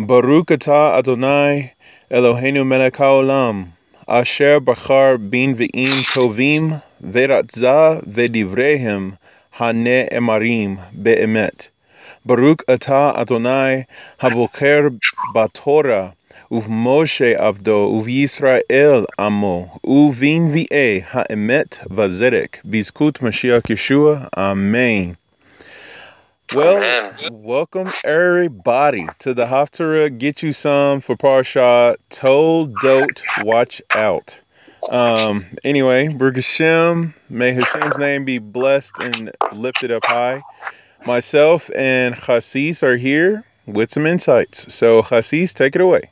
Baruch atah Adonai Eloheinu melech haolam, asher bachar bin ve'im tovim ve'ratzah ve'divrehem emarim be'emet. Baruch atah Adonai haboker batorah uv Moshe avdo uv Yisrael amo uvin v'e ha'emet vazedek bizkut Mashiach Yeshua. Amen. Well, welcome everybody to the Haftarah Get You Some for Parsha Toldot Watch Out. Um, anyway, Hashem, may Hashem's name be blessed and lifted up high. Myself and Chassis are here with some insights. So, Chassis, take it away.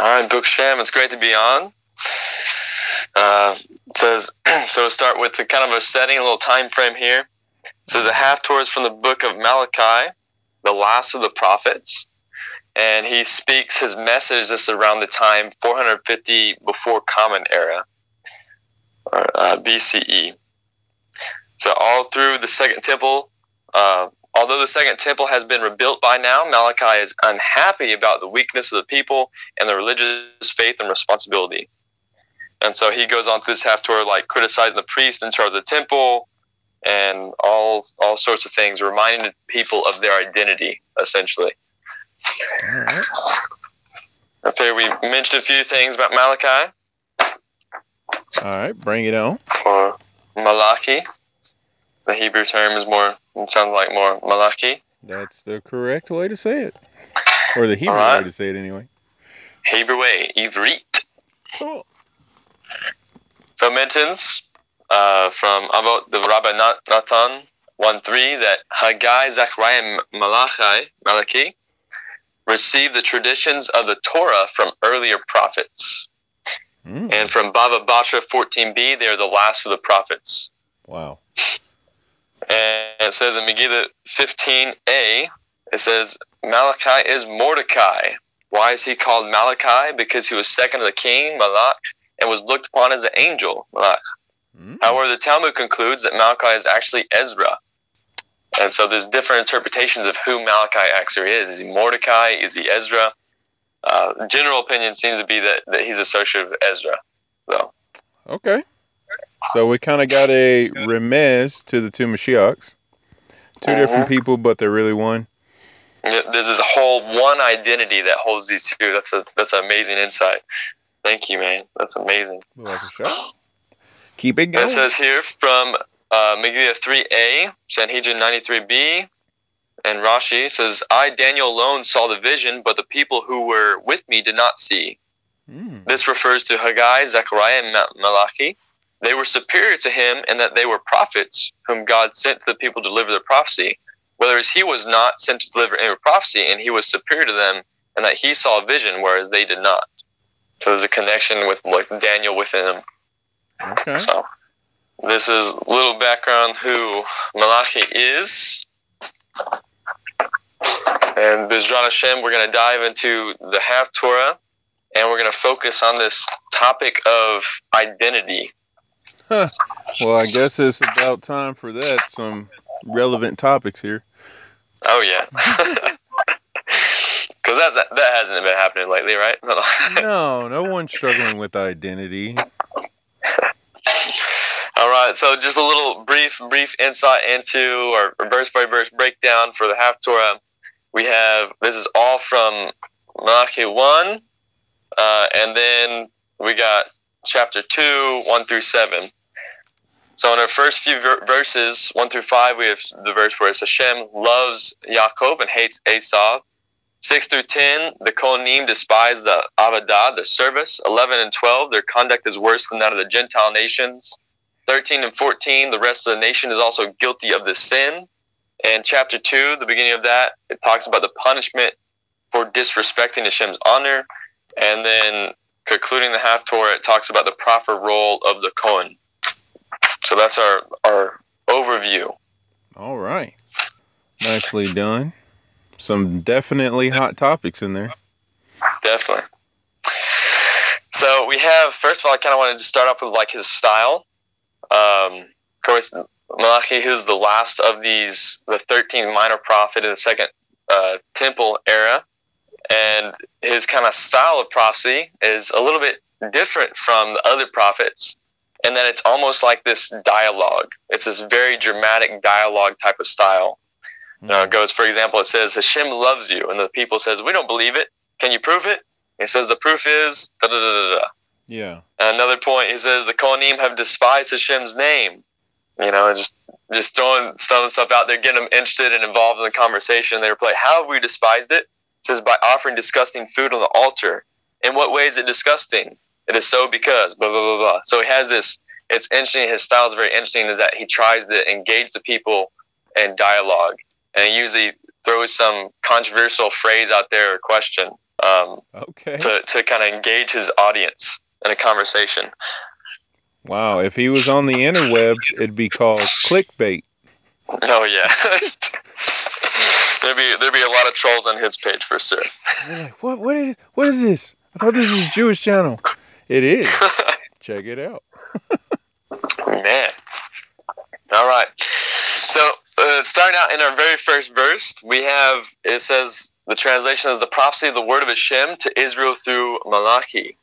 All right, Book Shem, it's great to be on. Uh, says, so we'll start with the kind of a setting, a little time frame here. Says the half tours from the book of Malachi, the last of the prophets. And he speaks his message. This is around the time 450 before Common Era, or uh, BCE. So all through the Second Temple, uh, although the Second Temple has been rebuilt by now, Malachi is unhappy about the weakness of the people and the religious faith and responsibility. And so he goes on through this Haftorah, like criticizing the priests in charge of the temple, and all all sorts of things, reminding people of their identity, essentially. All right. Okay, we mentioned a few things about Malachi All right, bring it on. or Malachi. The Hebrew term is more it sounds like more Malachi. That's the correct way to say it. Or the Hebrew right. way to say it, anyway. Hebrew way, Ivrit. Cool. So mentions uh, from about the Rabbi Nat- Natan 1 3 that Haggai, Zechariah, Malachi, Malachi received the traditions of the Torah from earlier prophets. Mm, And from Baba Basra 14b, they are the last of the prophets. wow. And it says in Megillah 15a, it says Malachi is Mordecai. Why is he called Malachi? Because he was second to the king, Malach, and was looked upon as an angel, Malach. Mm, However, the Talmud concludes that Malachi is actually Ezra. And so there's different interpretations of who Malachi actually is. Is he Mordecai? Is he Ezra? Uh, general opinion seems to be that, that he's associated with Ezra. So, Okay. So we kind of got a remez to the two Mashiachs. 2 different Mhm. people, but they're really one. yeah, there's this whole one identity that holds these two. That's a that's an amazing insight. Thank you, man. That's amazing. Like a. Keep it going. it says here from uh, Megillah 3a, Sanhedrin 93b, and Rashi says, I, Daniel, alone saw the vision, but the people who were with me did not see. Mm, This refers to Haggai, Zechariah, and Malachi. They were superior to him in that they were prophets whom God sent to the people to deliver the prophecy, whereas he was not sent to deliver any prophecy, and he was superior to them in that he saw a vision, whereas they did not. So there's a connection with like Daniel within him. Okay. So this is a little background who Malachi is. And Bizrat Hashem, we're going to dive into the Haftorah, and we're going to focus on this topic of identity. Well, I guess it's about time for that. Some relevant topics here. Oh yeah, because that hasn't been happening lately, right? No, no one's struggling with identity. All right, so just a little brief brief insight into or verse by verse breakdown for the Haftorah. We have this is all from Malachi one, uh, and then we got chapter two, one through seven. So in our first few ver- verses, one through five, we have the verse where it's Hashem loves Yaakov and hates Esau. Six through ten, the Kohanim despise the Avodah, the service. Eleven and twelve, their conduct is worse than that of the Gentile nations. Thirteen and fourteen, the rest of the nation is also guilty of the sin. And chapter two, the beginning of that, it talks about the punishment for disrespecting Hashem's honor. And then concluding the Haftorah, it talks about the proper role of the Kohen. So that's our our overview. All right. Nicely done. Some definitely hot topics in there. Definitely. So we have first of all, I kind of wanted to start off with like his style. Um, of course, Malachi, who's the last of these, the 13 minor prophet in the second uh, temple era, And his kind of style of prophecy is a little bit different from the other prophets, and that it's almost like this dialogue. It's this very dramatic dialogue type of style. Hmm. Uh, it goes, for example, it says, Hashem loves you. And the people says, we don't believe it. Can you prove it? It says, the proof is da da da da da. Yeah. Another point, he says, the Kohanim have despised Hashem's name. You know, just just throwing, throwing stuff out there, getting them interested and involved in the conversation. They reply, how have we despised it? It says, by offering disgusting food on the altar. In what way is it disgusting? It is so because blah, blah, blah, blah. So he has this, it's interesting. His style is very interesting is that he tries to engage the people in dialogue and he usually throws some controversial phrase out there or question um, Okay. to, to kind of engage his audience in a conversation. Wow. If he was on the interwebs, it'd be called clickbait. Oh yeah, there'd be there'd be a lot of trolls on his page for sure. Like, what? What is? What is this? I thought this was a Jewish channel. It is. Check it out. Man. All right. So, uh, starting out in our very first verse, we have it says the translation is the prophecy of the word of Hashem to Israel through Malachi.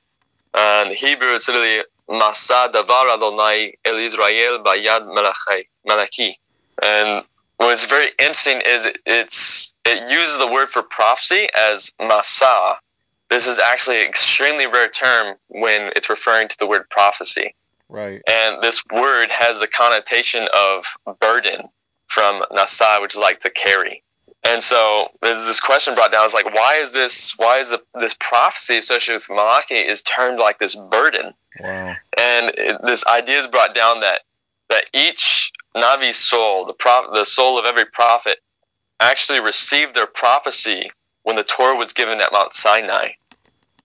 And Hebrew, it's literally Masa Davar Adonai El Israel Bayad Malachi. Malachi. And what's very interesting is it, it's it uses the word for prophecy as Masa. This is actually an extremely rare term when it's referring to the word prophecy. Right. And this word has the connotation of burden from nasa, which is like to carry. And so there's this question brought down. It's like, why is this? Why is the, this prophecy associated with Malachi is termed like this burden? Wow. And it, this idea is brought down that that each Navi soul, the prop, the soul of every prophet, actually received their prophecy when the Torah was given at Mount Sinai,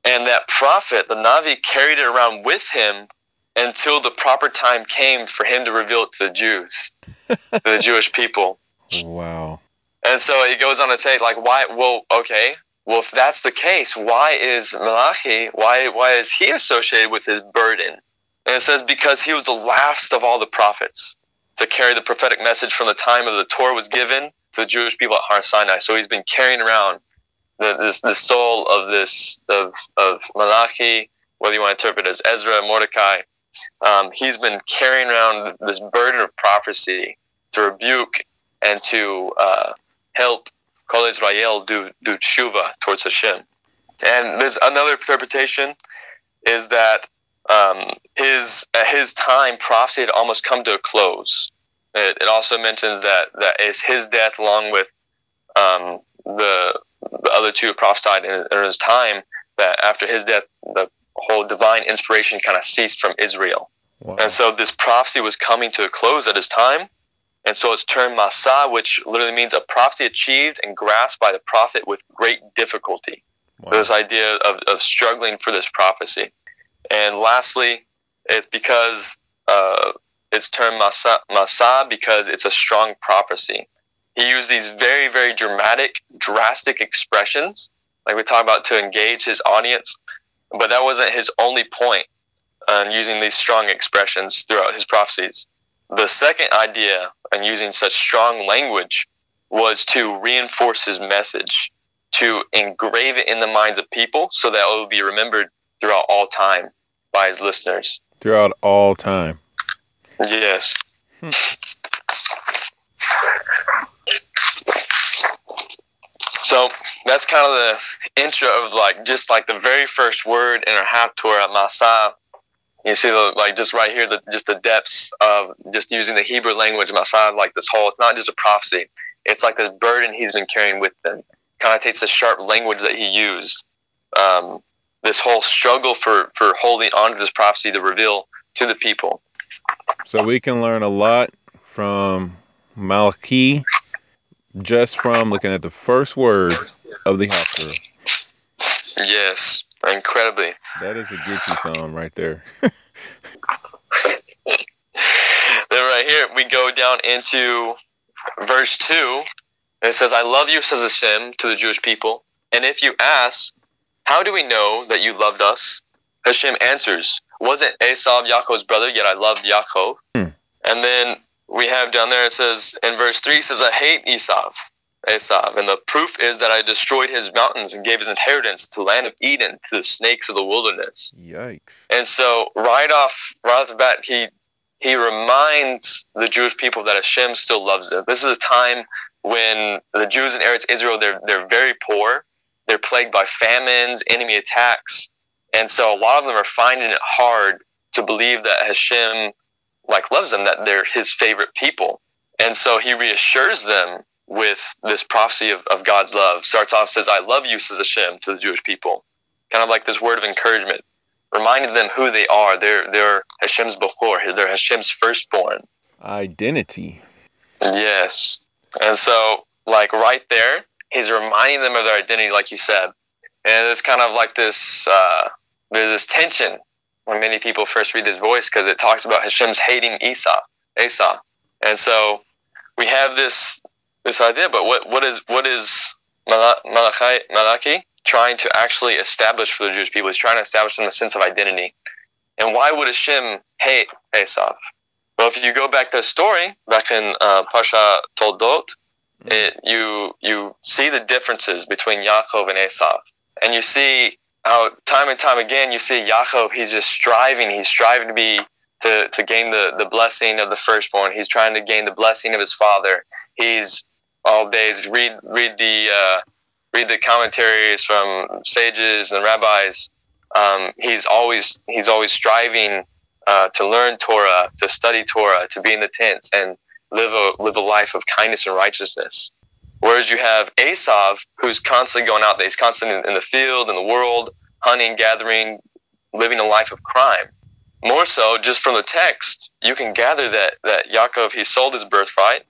and that prophet, the Navi, carried it around with him until the proper time came for him to reveal it to the Jews, to the Jewish people. Wow. And so he goes on to say, like, why? Well, okay. Well, if that's the case, why is Malachi? Why why is he associated with this burden? And it says because he was the last of all the prophets to carry the prophetic message from the time of the Torah was given to the Jewish people at Har Sinai. So he's been carrying around the this the soul of this of of Malachi, whether you want to interpret it as Ezra, Mordecai. Um, he's been carrying around this burden of prophecy to rebuke and to uh, help Kol Israel do do tshuva towards Hashem. And there's another interpretation is that um, his at his time prophecy had almost come to a close. It, it also mentions that that is his death along with um, the the other two prophesied in, in his time that after his death the whole divine inspiration kind of ceased from Israel. Wow. And so this prophecy was coming to a close at his time. And so it's termed Masa, which literally means a prophecy achieved and grasped by the prophet with great difficulty. Wow. This idea of, of struggling for this prophecy. And lastly, it's because uh, it's termed Masa, Masa because it's a strong prophecy. He used these very, very dramatic, drastic expressions, like we talk about, to engage his audience. But that wasn't his only point on using these strong expressions throughout his prophecies. The second idea and using such strong language was to reinforce his message, to engrave it in the minds of people so that it will be remembered throughout all time by his listeners. Throughout all time. Yes. Hmm. So that's kind of the intro of like just like the very first word in our half Haftorah Masa. You see the like just right here the just the depths of just using the Hebrew language Masa like this whole it's not just a prophecy. It's like this burden he's been carrying with him. Kind of takes the sharp language that he used. Um, this whole struggle for for holding on to this prophecy to reveal to the people. So we can learn a lot from Malachi just from looking at the first word of the Haftarah. Yes, incredibly. That is a Gucci song right there. Then right here we go down into verse two, and it says, "I love you," says Hashem to the Jewish people. And if you ask, "How do we know that you loved us?" Hashem answers, "Wasn't Esau Yaakov's brother? Yet I loved Yaakov." Hmm. And then we have down there it says in verse three, it says, "I hate Esau." Esav. And the proof is that I destroyed his mountains and gave his inheritance to the land of Eden to the snakes of the wilderness. Yikes. And so right off right off the bat, he he reminds the Jewish people that Hashem still loves them. This is a time when the Jews in Eretz Israel they're they're very poor. They're plagued by famines, enemy attacks, and so a lot of them are finding it hard to believe that Hashem like loves them, that they're his favorite people. And so he reassures them with this prophecy of, of God's love. Starts off says, I love you, says Hashem to the Jewish people. Kind of like this word of encouragement, reminding them who they are. They're they're Hashem's before, they're Hashem's firstborn. Identity. Yes. And so like right there, he's reminding them of their identity, like you said. And it's kind of like this uh, there's this tension when many people first read this voice because it talks about Hashem's hating Esau, Esau. And so we have this this idea, but what what is what is Malachi, Malachi trying to actually establish for the Jewish people? He's trying to establish them a sense of identity. And why would Hashem hate Esau? Well, if you go back to the story, back in uh, Parsha Toldot, it, you you see the differences between Yaakov and Esau, and you see how time and time again you see Yaakov. He's just striving. He's striving to be to, to gain the, the blessing of the firstborn. He's trying to gain the blessing of his father. He's all days read read the uh, read the commentaries from sages and rabbis. Um, he's always he's always striving uh, to learn Torah, to study Torah, to be in the tents and live a live a life of kindness and righteousness. Whereas you have Esav, who's constantly going out there, he's constantly in, in the field, in the world, hunting, gathering, living a life of crime. More so, just from the text, you can gather that that Yaakov he sold his birthright,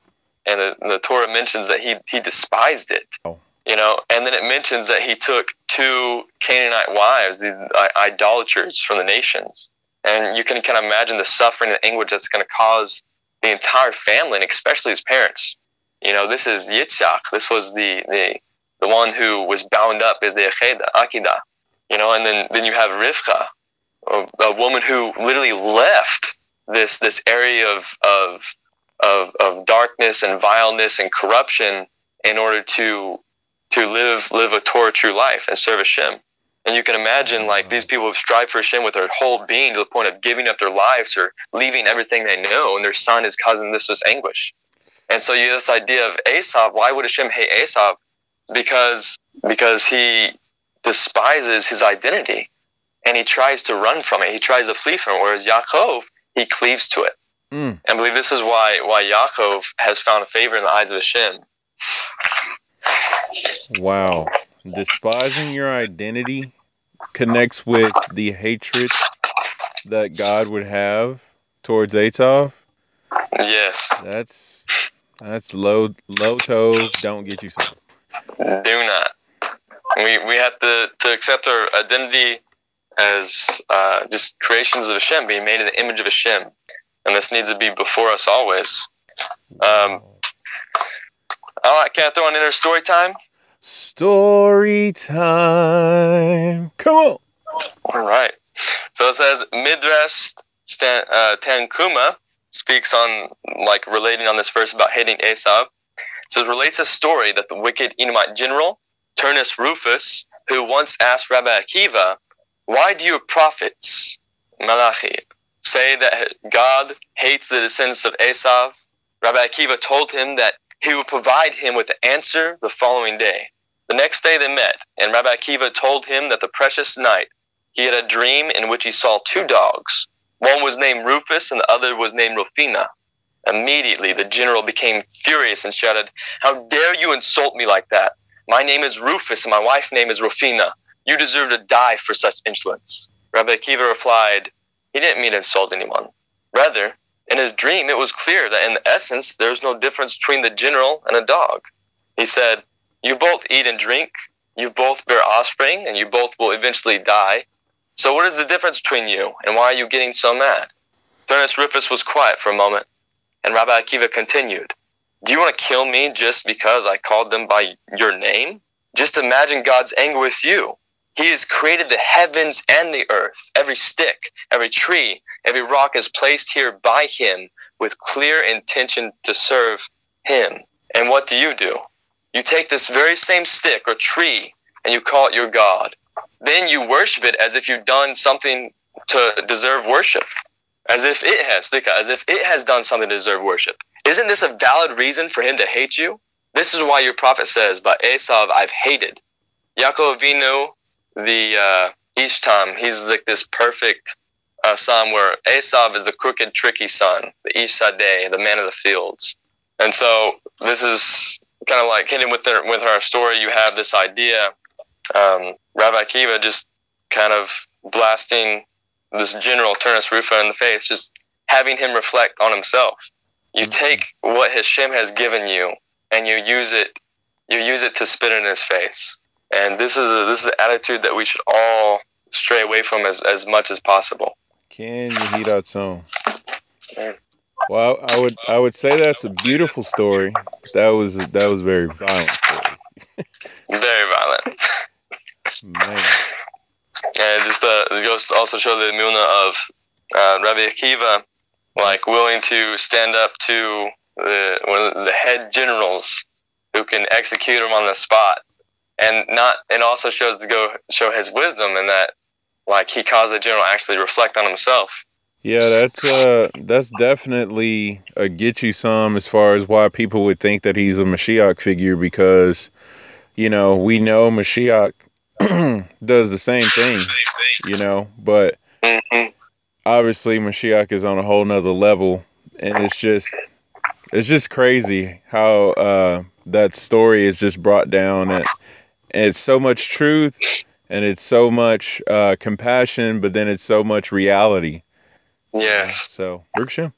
and the, the Torah mentions that he he despised it. Oh. You know, and then it mentions that he took two Canaanite wives, the idolaters from the nations, and you can kind of imagine the suffering and anguish that's going to cause the entire family, and especially his parents. You know, this is Yitzhak. This was the the the one who was bound up as the Akeda, Akida. You know, and then then you have Rivka, a, a woman who literally left this this area of of of, of darkness and vileness and corruption in order to to live live a Torah true life and serve Hashem. And you can imagine like these people have strived for Hashem with their whole being to the point of giving up their lives or leaving everything they know, and their son is causing this this anguish. And so you have this idea of Esav. Why would Hashem hate Esav? Because because he despises his identity and he tries to run from it. He tries to flee from it. Whereas Yaakov, he cleaves to it. Mm. And I believe this is why why Yaakov has found favor in the eyes of Hashem. Wow. Despising your identity connects with the hatred that God would have towards Atov. Yes. That's that's low low toe. Don't get you some. Do not. We we have to, to accept our identity as uh, just creations of Hashem, being made in the image of Hashem. And this needs to be before us always. Um, all right, can I throw an inner story time? Story time. Come on. All right. So it says Midrash Stan, uh, Tanchuma speaks on like relating on this verse about hating Esav. It says relates a story that the wicked Edomite general Turnus Rufus, who once asked Rabbi Akiva, "Why do your prophets, Malachi, say that God hates the descendants of Esav?" Rabbi Akiva told him that he would provide him with the answer the following day. The next day they met, and Rabbi Akiva told him that the precious night he had a dream in which he saw two dogs. One was named Rufus and the other was named Rufina. Immediately the general became furious and shouted, How dare you insult me like that? My name is Rufus and my wife's name is Rufina. You deserve to die for such insolence. Rabbi Akiva replied, He didn't mean to insult anyone. Rather, in his dream, it was clear that in essence, there is no difference between the general and a dog. He said, You both eat and drink, you both bear offspring, and you both will eventually die. So, what is the difference between you, and why are you getting so mad? Turnus Rufus was quiet for a moment, and Rabbi Akiva continued, Do you want to kill me just because I called them by your name? Just imagine God's anger with you. He has created the heavens and the earth. Every stick, every tree, every rock is placed here by Him with clear intention to serve Him. And what do you do? You take this very same stick or tree and you call it your God. Then you worship it as if you've done something to deserve worship, as if it has, as if it has done something to deserve worship. Isn't this a valid reason for him to hate you? This is why your prophet says, "By Esav I've hated." Yaakov Avinu, the uh, Ish Tam, he's like this perfect uh, son where Esav is the crooked, tricky son, the Ish Sadeh, the man of the fields. And so this is kind of like hitting with their, with our story. You have this idea, um, Rabbi Akiva just kind of blasting this general Turnus Rufa in the face, just having him reflect on himself. You take what Hashem has given you and you use it, you use it to spit in his face. And this is a, this is an attitude that we should all stray away from as, as much as possible. Can you heat out some? Well, I would I would say that's a beautiful story. That was that was very violent story. very violent. Man. And just uh, it goes to also show the Muna of uh, Rabbi Akiva, like willing to stand up to the one of the head generals who can execute him on the spot, and not and also shows to go show his wisdom and that like he caused the general actually reflect on himself. Yeah, that's uh that's definitely a get you some as far as why people would think that he's a Mashiach figure because you know, we know Mashiach does the same thing, you know, but mm-hmm. obviously Mashiach is on a whole nother level and it's just it's just crazy how uh that story is just brought down and, and it's so much truth and it's so much uh compassion but then it's so much reality Yes. So Berkshire.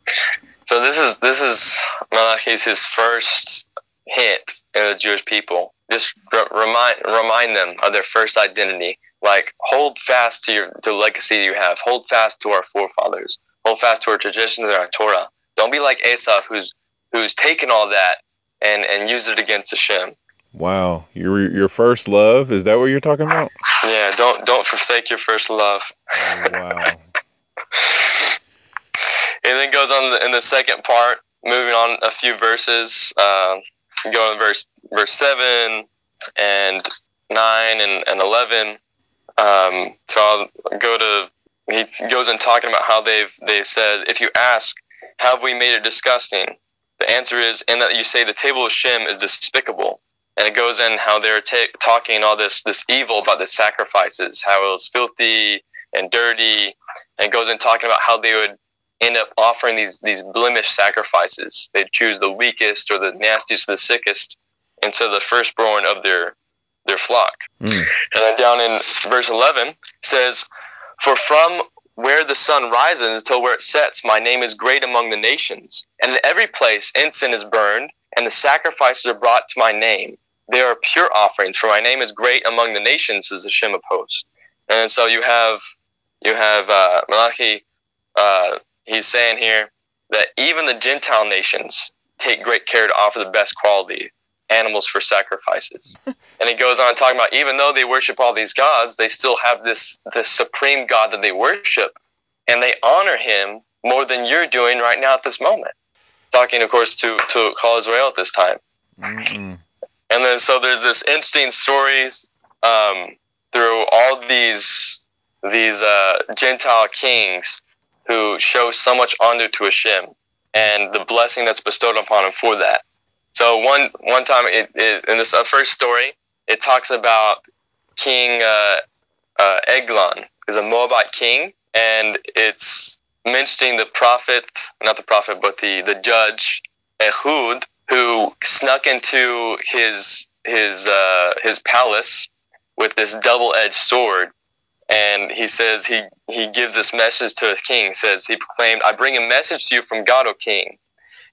So this is this is Malachi's his first hint at the Jewish people. Just remind remind them of their first identity. Like hold fast to your the legacy you have. Hold fast to our forefathers. Hold fast to our traditions and our Torah. Don't be like Esav, who's who's taken all that and and used it against Hashem. Wow, your your first love is that what you're talking about? Yeah, don't don't forsake your first love. Oh, wow. and then goes on in the second part, moving on a few verses, um, going verse verse seven and nine and, and eleven. Um, so I'll go to he goes in talking about how they've they said if you ask have we made it disgusting the answer is in that you say the table of shem is despicable and it goes in how they're ta- talking all this this evil about the sacrifices how it was filthy and dirty and it goes in talking about how they would end up offering these these blemished sacrifices. They'd choose the weakest or the nastiest or the sickest instead of the firstborn of their their flock. Mm. And then down in verse eleven says, For from where the sun rises until where it sets, my name is great among the nations. And in every place incense is burned, and the sacrifices are brought to my name. They are pure offerings, for my name is great among the nations, says the Shem of hosts. And so you have you have uh, Malachi uh, he's saying here that even the Gentile nations take great care to offer the best quality animals for sacrifices. and he goes on talking about even though they worship all these gods, they still have this this supreme God that they worship, and they honor him more than you're doing right now at this moment. Talking, of course, to to Klal Israel at this time. Mm-mm. And then so there's this interesting stories um, through all these these uh, Gentile kings who show so much honor to Hashem and the blessing that's bestowed upon him for that. So one one time it, it, in this uh, first story, it talks about King uh, uh, Eglon, is a Moabite king, and it's mentioning the prophet, not the prophet, but the the judge Ehud, who snuck into his his uh, his palace with this double edged sword and he says he he gives this message to his king. Says he proclaimed, "I bring a message to you from God, O king."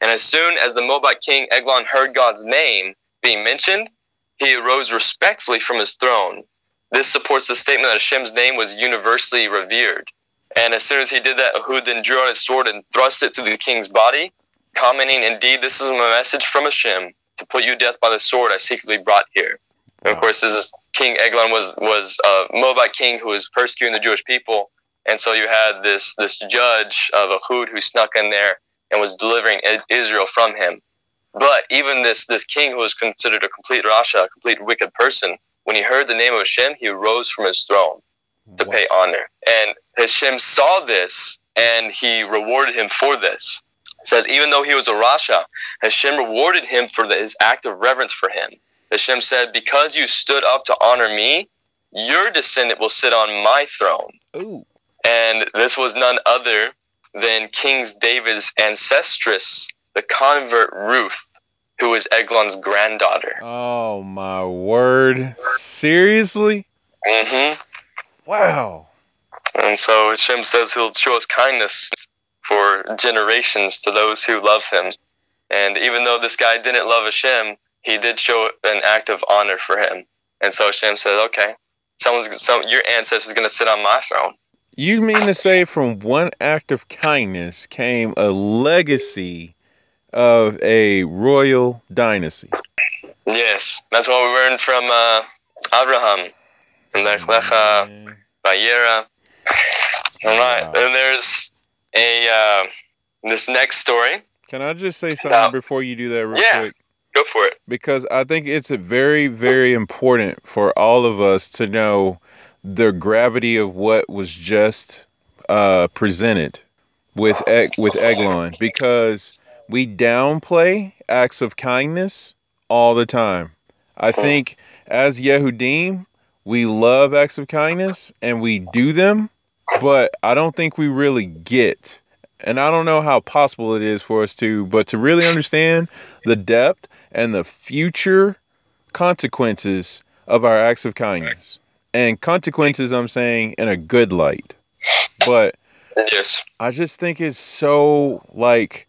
And as soon as the Moabite king Eglon heard God's name being mentioned, he arose respectfully from his throne. This supports the statement that Hashem's name was universally revered. And as soon as he did that, Ehud then drew out his sword and thrust it through the king's body, commenting, Indeed, this is my message from Hashem to put you death by the sword I secretly brought here. And of course, this is King Eglon was was a Moabite king who was persecuting the Jewish people, and so you had this this judge of Ehud who snuck in there and was delivering Israel from him. But even this this king who was considered a complete rasha, a complete wicked person, when he heard the name of Hashem, he rose from his throne to Wow. pay honor. And Hashem saw this and he rewarded him for this. Says, even though he was a Rasha, Hashem rewarded him for the, his act of reverence for him. Hashem said, Because you stood up to honor me, your descendant will sit on my throne. Ooh. And this was none other than King David's ancestress, the convert Ruth, who is Eglon's granddaughter. Oh my word. Seriously? hmm Wow. And so Hashem says he'll show us kindness for generations to those who love him. And even though this guy didn't love Hashem, he did show an act of honor for him. And so Hashem said, okay, someone's some your ancestor's going to sit on my throne. You mean to say from one act of kindness came a legacy of a royal dynasty? Yes, that's what we learned from uh, Abraham. And Lech Lecha, Vayera. All right, Wow. and there's a uh, this next story. Can I just say something Now- before you do that real Yeah. quick? Go for it. because I think it's a very, very important for all of us to know the gravity of what was just uh, presented with Eg- with Eglon, because we downplay acts of kindness all the time. I think as Yehudim, we love acts of kindness and we do them, but I don't think we really get. And I don't know how possible it is for us to, but to really understand the depth and the future consequences of our acts of kindness. And consequences, I'm saying, in a good light. But Yes. I just think it's so, like,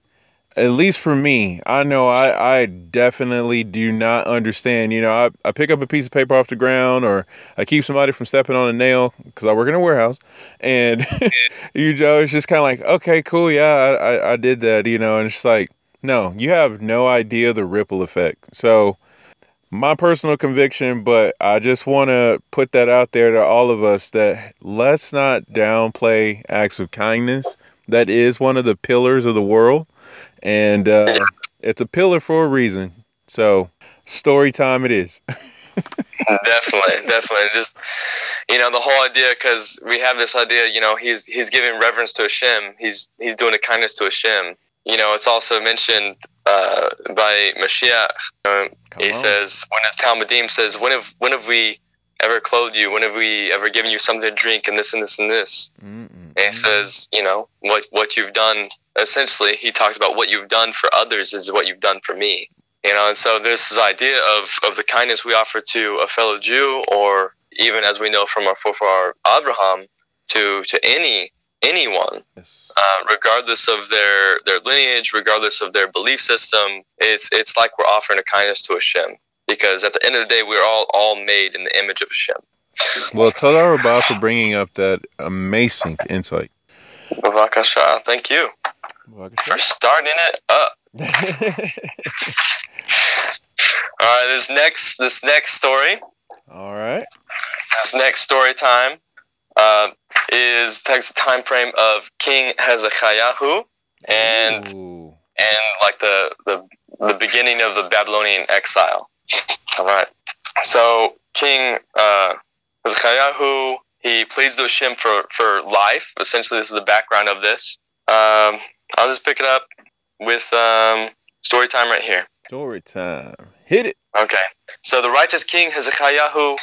at least for me, I know I, I definitely do not understand. You know, I, I pick up a piece of paper off the ground or I keep somebody from stepping on a nail because I work in a warehouse. And, you know, it's just kind of like, okay, cool. Yeah, I, I, I did that, you know, and it's like, no, you have no idea the ripple effect. So, my personal conviction, but I just want to put that out there to all of us that let's not downplay acts of kindness. That is one of the pillars of the world, and uh, it's a pillar for a reason. So, story time it is. definitely, definitely. Just you know, the whole idea because we have this idea. You know, he's he's giving reverence to Hashem. He's he's doing a kindness to Hashem. You know, it's also mentioned uh, by Mashiach. Uh, he on. says when his Talmudim says, "When have when have we ever clothed you? When have we ever given you something to drink? And this and this and this." Mm-mm. And he says, you know, what what you've done. Essentially, he talks about what you've done for others is what you've done for me. You know, and so this idea of, of the kindness we offer to a fellow Jew, or even as we know from our forefather Abraham, to to any anyone, Yes. uh, regardless of their their lineage, regardless of their belief system, it's it's like we're offering a kindness to Hashem. Because at the end of the day, we're all all made in the image of Hashem. Well, Toda Rabah for bringing up that amazing insight. Bavakasha, thank you for starting it up. All right, this next this next story, All right. this next story time, uh, is takes the time frame of King Hezekiah and Ooh. and like the the the beginning of the Babylonian exile. All right, so King uh, he pleads to Hashem for for life. Essentially, this is the background of this. Um, I'll just pick it up with um, story time right here. Story time. Hit it. Okay. So the righteous king Hezekiah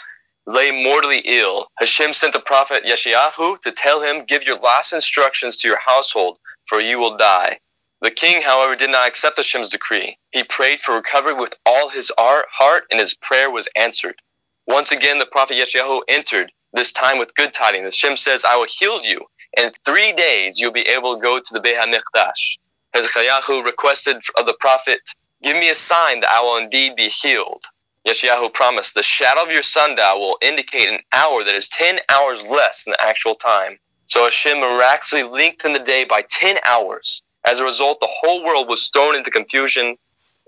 lay mortally ill. Hashem sent the prophet Yeshayahu to tell him, Give your last instructions to your household, for you will die. The king, however, did not accept Hashem's decree. He prayed for recovery with all his heart, and his prayer was answered. Once again, the prophet Yeshayahu entered, this time with good tidings. Hashem says, I will heal you. In three days, you'll be able to go to the Beit HaMikdash. Hezekiah requested of the prophet, Give me a sign that I will indeed be healed. Yeshayahu promised, The shadow of your sundial will indicate an hour that is 10 hours less than the actual time. So Hashem miraculously lengthened the day by 10 hours. As a result, the whole world was thrown into confusion.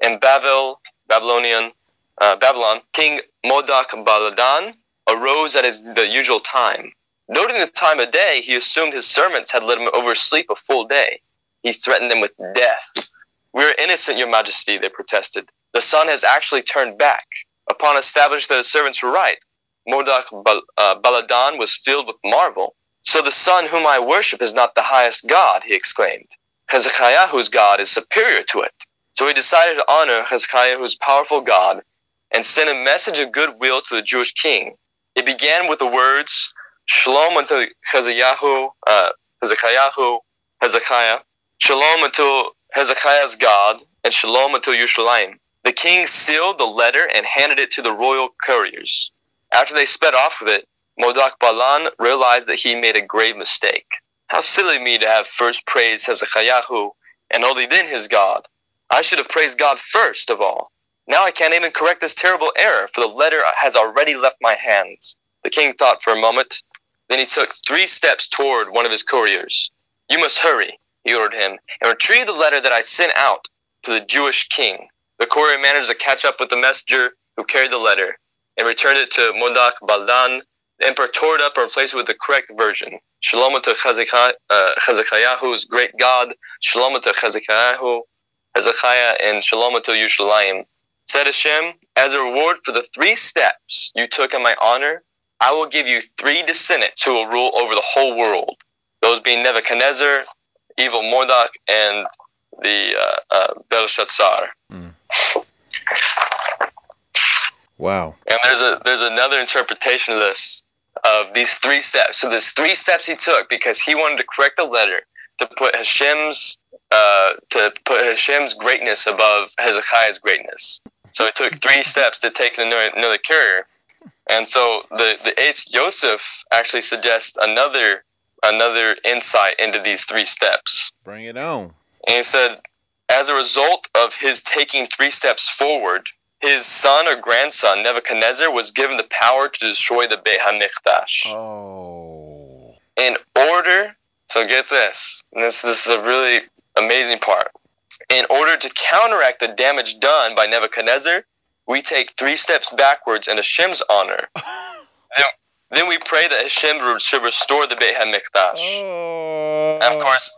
In Babel, Babylonian, uh, Babylon, King Modak Baladan arose at his, the usual time. Noting the time of day, he assumed his servants had let him oversleep a full day. He threatened them with death. We are innocent, your majesty, they protested. The sun has actually turned back. Upon establishing that his servants were right, Mordach Bal- uh, Baladan was filled with marvel. So the sun whom I worship is not the highest god, he exclaimed. Hezekiah's god is superior to it. So he decided to honor Hezekiah's powerful god and sent a message of goodwill to the Jewish king. It began with the words, Shalom unto Hezekiah, uh, Hezekiah, Hezekiah, Shalom unto Hezekiah's God, and Shalom unto Yerushalayim. The king sealed the letter and handed it to the royal couriers. After they sped off with it, Modak Balan realized that he made a grave mistake. How silly of me to have first praised Hezekiah and only then his God. I should have praised God first of all. Now I can't even correct this terrible error, for the letter has already left my hands. The king thought for a moment. Then he took three steps toward one of his couriers. You must hurry, he ordered him, and retrieve the letter that I sent out to the Jewish king. The courier managed to catch up with the messenger who carried the letter and returned it to Modak Baldan. The emperor tore it up and replaced it with the correct version. Shalom to Hezekiah, uh, Hezekiah's great God. Shalom to Hezekiah, Hezekiah, and Shalom to Yerushalayim. Said Hashem, as a reward for the three steps you took in my honor, I will give you three descendants who will rule over the whole world. Those being Nebuchadnezzar, evil Mordok, and the uh, uh, Belshazzar. Mm. Wow. And there's a there's another interpretation of this of these three steps. So there's three steps he took because he wanted to correct the letter to put Hashem's uh, to put Hashem's greatness above Hezekiah's greatness. So it took three steps to take another, another carrier. And so the the Etz Joseph actually suggests another another insight into these three steps. Bring it on. And he said, as a result of his taking three steps forward, his son or grandson Nebuchadnezzar was given the power to destroy the Beit Hamikdash. Oh. In order, so get this, and this this is a really amazing part. In order to counteract the damage done by Nebuchadnezzar, we take three steps backwards in Hashem's honor. then, then we pray that Hashem should restore the Beit Hamikdash. Oh. And of course,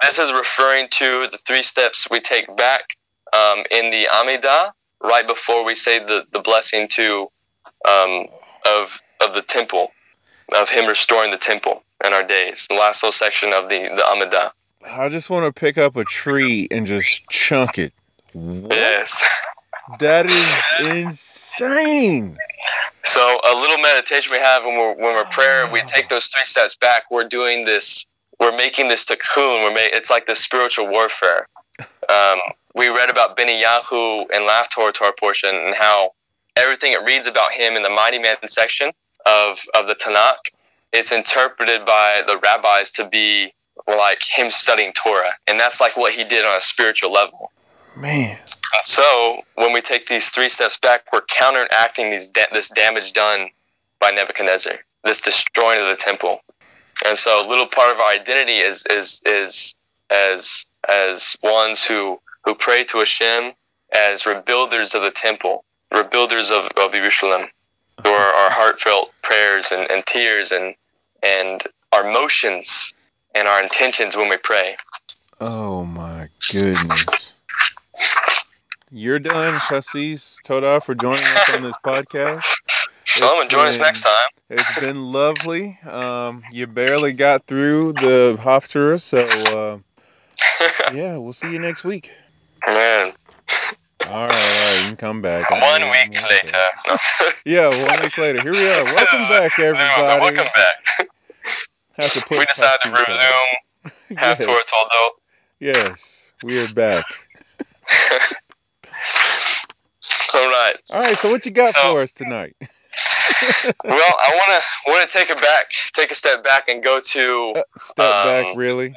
this is referring to the three steps we take back um, in the Amidah right before we say the, the blessing to um, of of the temple, of Him restoring the temple in our days. The last little section of the the Amidah. I just want to pick up a tree and just chunk it. What? Yes. That is insane. So a little meditation we have when we're when we're prayer, we take those three steps back. We're doing this. We're making this tikkun. We're ma- It's like this spiritual warfare. Um, we read about Benyahu and Laugh Torah to our portion and how everything it reads about him in the Mighty Man section of of the Tanakh, it's interpreted by the rabbis to be like him studying Torah, and that's like what he did on a spiritual level. Man. So when we take these three steps back, we're counteracting these da- this damage done by Nebuchadnezzar, this destroying of the temple. And so a little part of our identity is is is as as ones who who pray to Hashem as rebuilders of the temple, rebuilders of, of Jerusalem, through our, our heartfelt prayers and, and tears and and our motions and our intentions when we pray. Oh my goodness. You're done, Cassis Toda, for joining us on this podcast. Shalom, and join us next time. It's been lovely. Um, you barely got through the Haftarah, so uh, yeah, we'll see you next week. Man, All right, all right, you can come back. One week later. No. Yeah, one week later. Here we are. Welcome back, everybody. Welcome back. Have to put We decided to resume half yes, tour Toldo. yes, we are back. All right. All right, so what you got So- for us tonight? Well, I want to want to take it back, take a step back, and go to Uh, Step back, Um, really?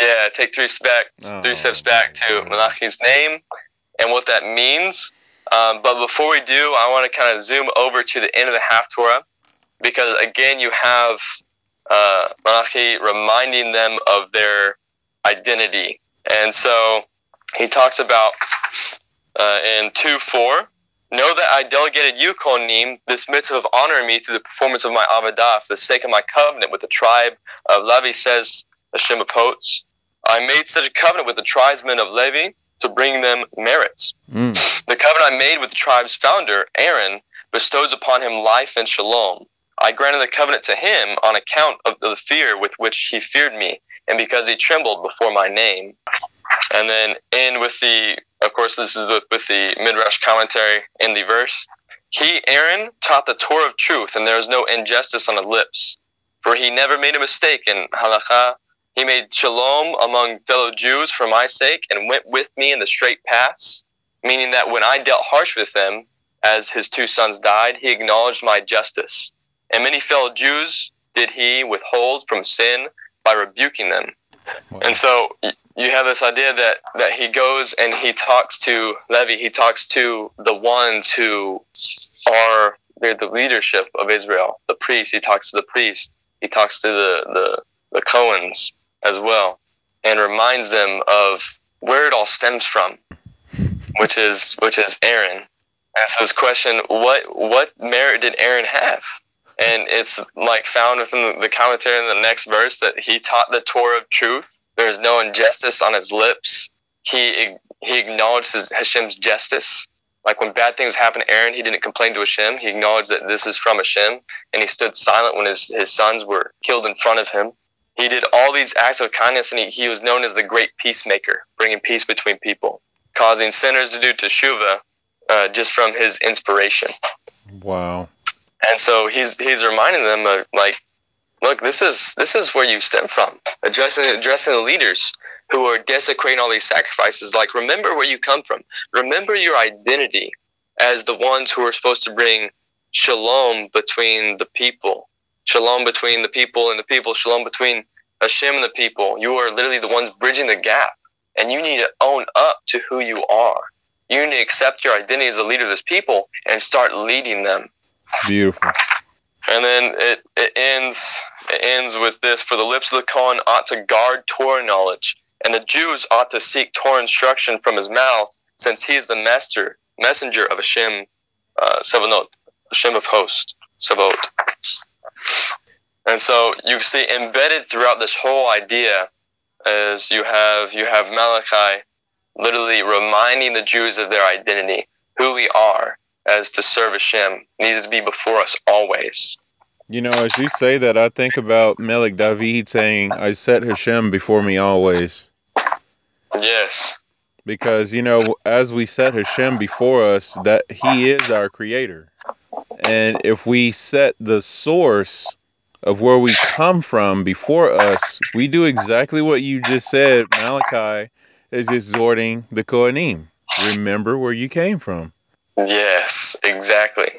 Yeah, take three steps, Oh, three steps back to. Malachi's name and what that means. Um, but before we do, I want to kind of zoom over to the end of the Haftorah because again, you have uh, Malachi reminding them of their identity, and so he talks about uh, in two four. Know that I delegated you, Kohanim, this mitzvah of honoring me through the performance of my Avodah for the sake of my covenant with the tribe of Levi, says Hashem of. I made such a covenant with the tribesmen of Levi to bring them merits. Mm. The covenant I made with the tribe's founder, Aaron, bestows upon him life and shalom. I granted the covenant to him on account of the fear with which he feared me, and because he trembled before my name. And then end with the, of course, this is with, with the midrash commentary in the verse. He, Aaron, taught the Torah of truth, and there is no injustice on his lips. For he never made a mistake in halakha. He made shalom among fellow Jews for my sake, and went with me in the straight paths. Meaning that when I dealt harsh with them, as his two sons died, he acknowledged my justice. And many fellow Jews did he withhold from sin by rebuking them. Wow. And so you have this idea that, that he goes and he talks to Levi, he talks to the ones who are they're the leadership of Israel, the priests. He talks to the priests, He talks to the, the, the Cohens as well, and reminds them of where it all stems from, which is which is Aaron. So this question, what what merit did Aaron have? And it's like found within the commentary in the next verse that he taught the Torah of truth. There is no injustice on his lips. He he acknowledged his, Hashem's justice. Like when bad things happened to Aaron, he didn't complain to Hashem. He acknowledged that this is from Hashem, and he stood silent when his, his sons were killed in front of him. He did all these acts of kindness, and he, he was known as the great peacemaker, bringing peace between people, causing sinners to do teshuvah uh, just from his inspiration. Wow. And so he's he's reminding them of like, look, this is this is where you stem from. Addressing addressing the leaders who are desecrating all these sacrifices. Like, remember where you come from. Remember your identity as the ones who are supposed to bring shalom between the people, shalom between the people and the people, shalom between Hashem and the people. You are literally the ones bridging the gap, and you need to own up to who you are. You need to accept your identity as a leader of this people and start leading them. Beautiful. And then it, it ends it ends with this: For the lips of the Kohen ought to guard Torah knowledge, and the Jews ought to seek Torah instruction from his mouth, since he is the master messenger of Hashem, uh, Savanot, Hashem of host, Savot. And so you see embedded throughout this whole idea is you have you have Malachi literally reminding the Jews of their identity, who we are as to serve Hashem needs to be before us always. You know, as you say that, I think about Melech David saying, I set Hashem before me always. Yes. Because, you know, as we set Hashem before us, that He is our creator. And if we set the source of where we come from before us, we do exactly what you just said. Malachi is exhorting the Kohanim. Remember where you came from. Yes, exactly.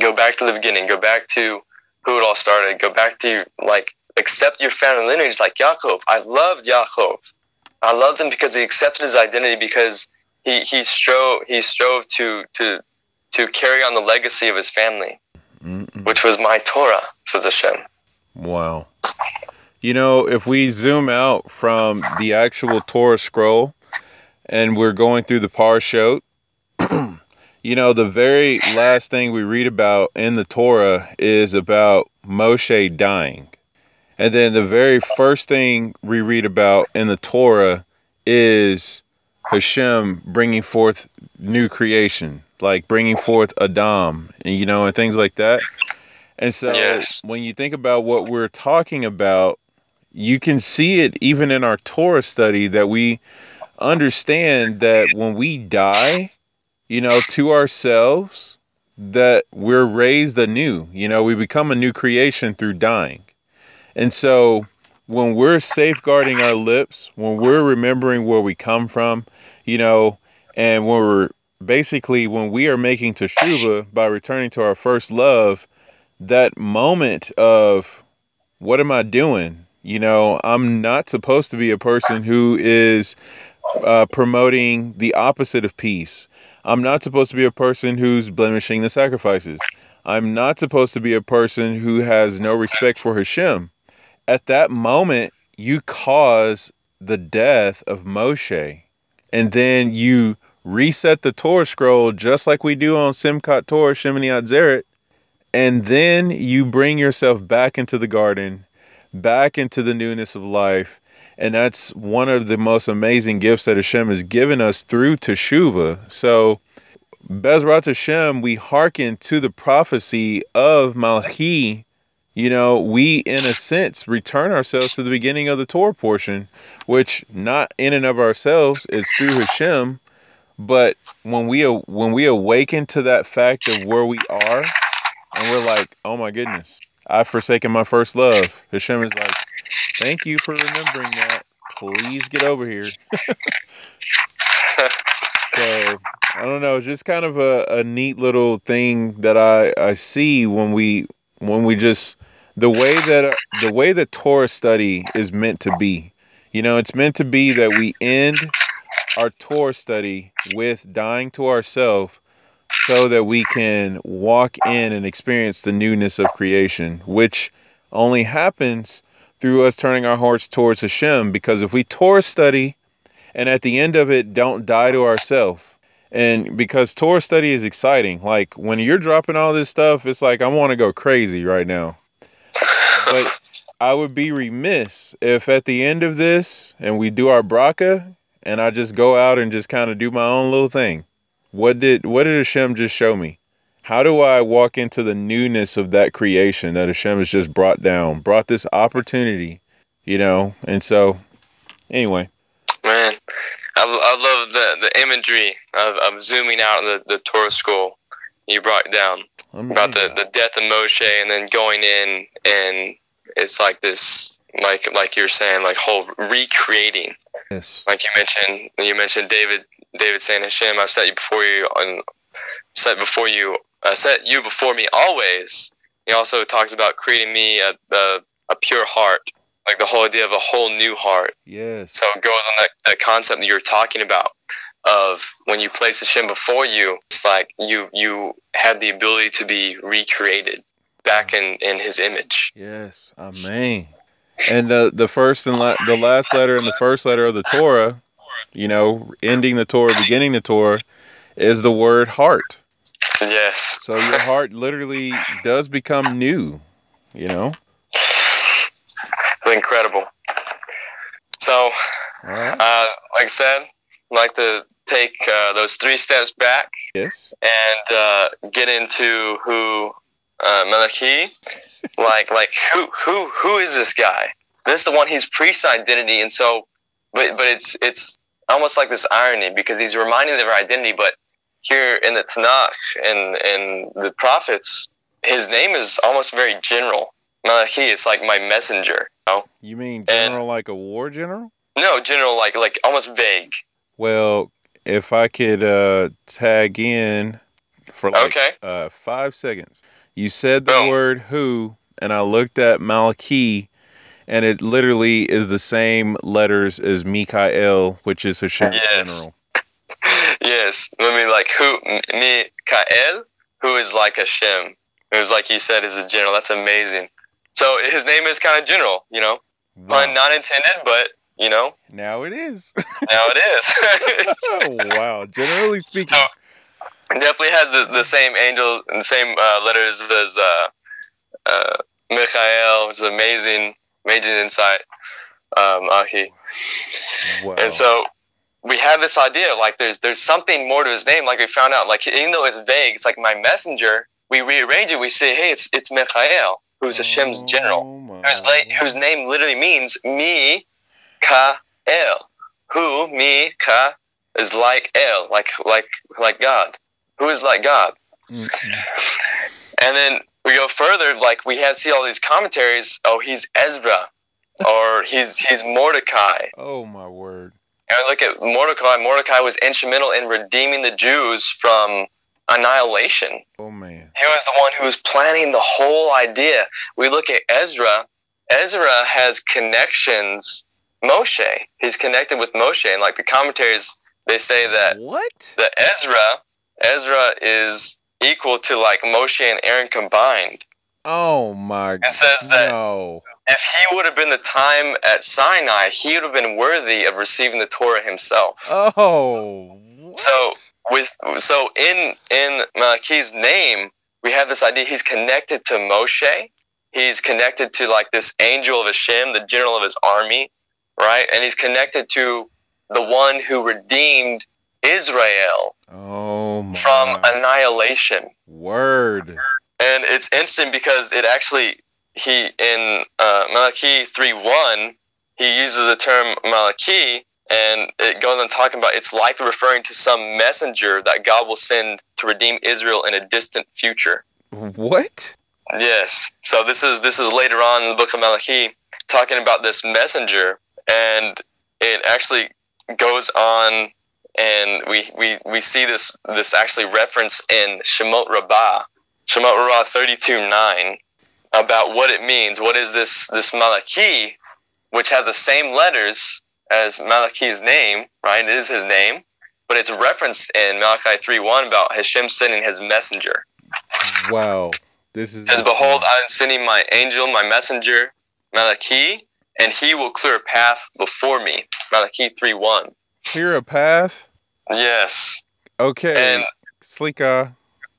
Go back to the beginning. Go back to who it all started. Go back to like accept your family lineage, like Yaakov. I loved Yaakov. I loved him because he accepted his identity because he he strove he strove to to to carry on the legacy of his family, Mm-mm. which was my Torah, says Hashem. Wow. You know, if we zoom out from the actual Torah scroll and we're going through the Parashot, you know, the very last thing we read about in the Torah is about Moshe dying. And then the very first thing we read about in the Torah is Hashem bringing forth new creation, like bringing forth Adam, and you know, and things like that. And so Yes. when you think about what we're talking about, you can see it even in our Torah study that we understand that when we die, you know, to ourselves, that we're raised anew. You know, we become a new creation through dying. And so when we're safeguarding our lips, when we're remembering where we come from, you know, and when we're basically when we are making teshuva by returning to our first love, that moment of what am I doing? You know, I'm not supposed to be a person who is uh, promoting the opposite of peace. I'm not supposed to be a person who's blemishing the sacrifices. I'm not supposed to be a person who has no respect for Hashem. At that moment, you cause the death of Moshe. And then you reset the Torah scroll just like we do on Simchat Torah, Shemini Atzeret. And then you bring yourself back into the garden, back into the newness of life. And that's one of the most amazing gifts that Hashem has given us through Teshuvah. So, Bezrat Hashem, we hearken to the prophecy of Malachi. You know, we, in a sense, return ourselves to the beginning of the Torah portion, which not in and of ourselves is through Hashem, but when we when we awaken to that fact of where we are, and we're like, oh my goodness, I've forsaken my first love. Hashem is like, thank you for remembering that. Please get over here. so I don't know. It's just kind of a, a neat little thing that I, I see when we when we just the way that the way that Torah study is meant to be. You know, it's meant to be that we end our Torah study with dying to ourselves so that we can walk in and experience the newness of creation, which only happens through us turning our hearts towards Hashem. Because if we Torah study and at the end of it don't die to ourselves, and because Torah study is exciting, like when you're dropping all this stuff, it's like I want to go crazy right now. But I would be remiss if at the end of this and we do our bracha and I just go out and just kind of do my own little thing. What did what did Hashem just show me? How do I walk into the newness of that creation that Hashem has just brought down, brought this opportunity, you know? And so, anyway. Man, I, I love the, the imagery of, of zooming out the, the Torah scroll you brought down Amazing. about the, the death of Moshe and then going in and it's like this like like you're saying like whole recreating yes. Like you mentioned you mentioned David David saying Hashem I've set you before you and set before you uh, set you before me always. He also talks about creating me a, a, a pure heart like the whole idea of a whole new heart. Yes. So it goes on that, that concept that you're talking about of when you place Hashem before you it's like you you have the ability to be recreated back in in his image. Yes. Amen and the the first and la- the last letter in the first letter of the Torah, you know, ending the Torah, beginning the Torah, is the word heart. Yes. So your heart literally does become new, you know. It's incredible. So, right. uh, like I said, I'd like to take uh, those three steps back. Yes. And uh, get into who uh, Malachi like like who who who is this guy? This is the one he's priest identity, and so, but but it's it's almost like this irony because he's reminding them of their identity, but here in the Tanakh and and the prophets, his name is almost very general. Malachi, it's like my messenger. You, know? you mean general and, like a war general? No, general like like almost vague. Well, if I could uh, tag in for like okay. uh, five seconds. You said the Boom. word who, and I looked at Malachi, and it literally is the same letters as Mikael, which is Hashem yes. general. yes. I mean, like who, Mikael, who is like Hashem, who's like you said is a general. That's amazing. So his name is kind of general, you know, wow. not intended, but you know. Now it is. now it is. oh, wow. Generally speaking. So, definitely has the, the same angel and the same uh, letters as uh, uh, Michael, which is amazing, amazing insight, um, Ahi. Wow. And so we have this idea like there's there's something more to his name. Like we found out, like even though it's vague, it's like my messenger. We rearrange it. We say, hey, it's it's Michael, who's Hashem's general, oh whose, la- whose name literally means me, ka el, who me ka is like El, like like like God who is like God. Mm-hmm. And then we go further, like we have see all these commentaries. Oh, he's Ezra, or he's he's Mordecai. Oh my word! And I look at Mordecai. Mordecai was instrumental in redeeming the Jews from annihilation. Oh man! He was the one who was planning the whole idea. We look at Ezra. Ezra has connections. Moshe. He's connected with Moshe, and like the commentaries, they say that what that Ezra Ezra is equal to like Moshe and Aaron combined. Oh my! God. It says that no. if he would have been the time at Sinai, he would have been worthy of receiving the Torah himself. Oh. What? So with so in in Malachi's name, we have this idea he's connected to Moshe. He's connected to like this angel of Hashem, the general of his army. right? And he's connected to the one who redeemed Israel Oh my from annihilation. word. And it's interesting because it actually he in uh, Malachi three one he uses the term Malachi and it goes on talking about it's likely referring to some messenger that God will send to redeem Israel in a distant future. What? Yes. So this is this is later on in the book of Malachi talking about this messenger and it actually goes on and we we, we see this this actually reference in Shemot Rabbah, Shemot Rabbah 32 9 about what it means. What is this this Malachi, which have the same letters as Malachi's name, right? It is his name, but it's referenced in Malachi 3 1 about Hashem sending his messenger. Wow. This is As behold. I am sending my angel, my messenger, Malachi, and he will clear a path before me. Malachi 3 1. Clear a path. Yes. Okay. And Slika,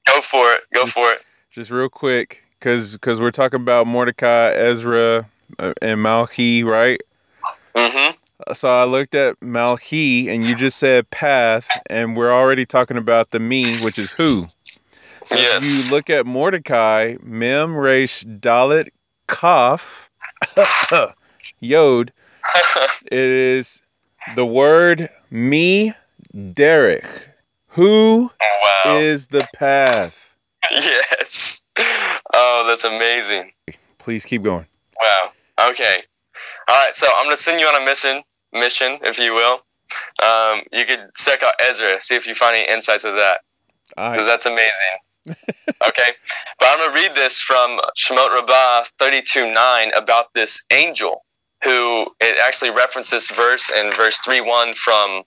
go for it. Go Just- for it. just real quick, cause cause we're talking about Mordecai, Ezra, uh, and Malchi, right? Mm So I looked at Malchi, and you just said path, and we're already talking about the me, which is who. hmm. If you look at Mordecai, Mem, Resh, Dalet, Kaf, Yod, it is the word me, Derech. Who wow. is the path? yes. Oh, that's amazing. Please keep going. Wow. Okay. All right. So I'm gonna send you on a mission, mission, if you will. Um, you could check out Ezra, see if you find any insights with that, because right. that's amazing. okay. But I'm gonna read this from Shemot Rabbah 32:9 about this angel, who it actually references verse in verse 3 1 from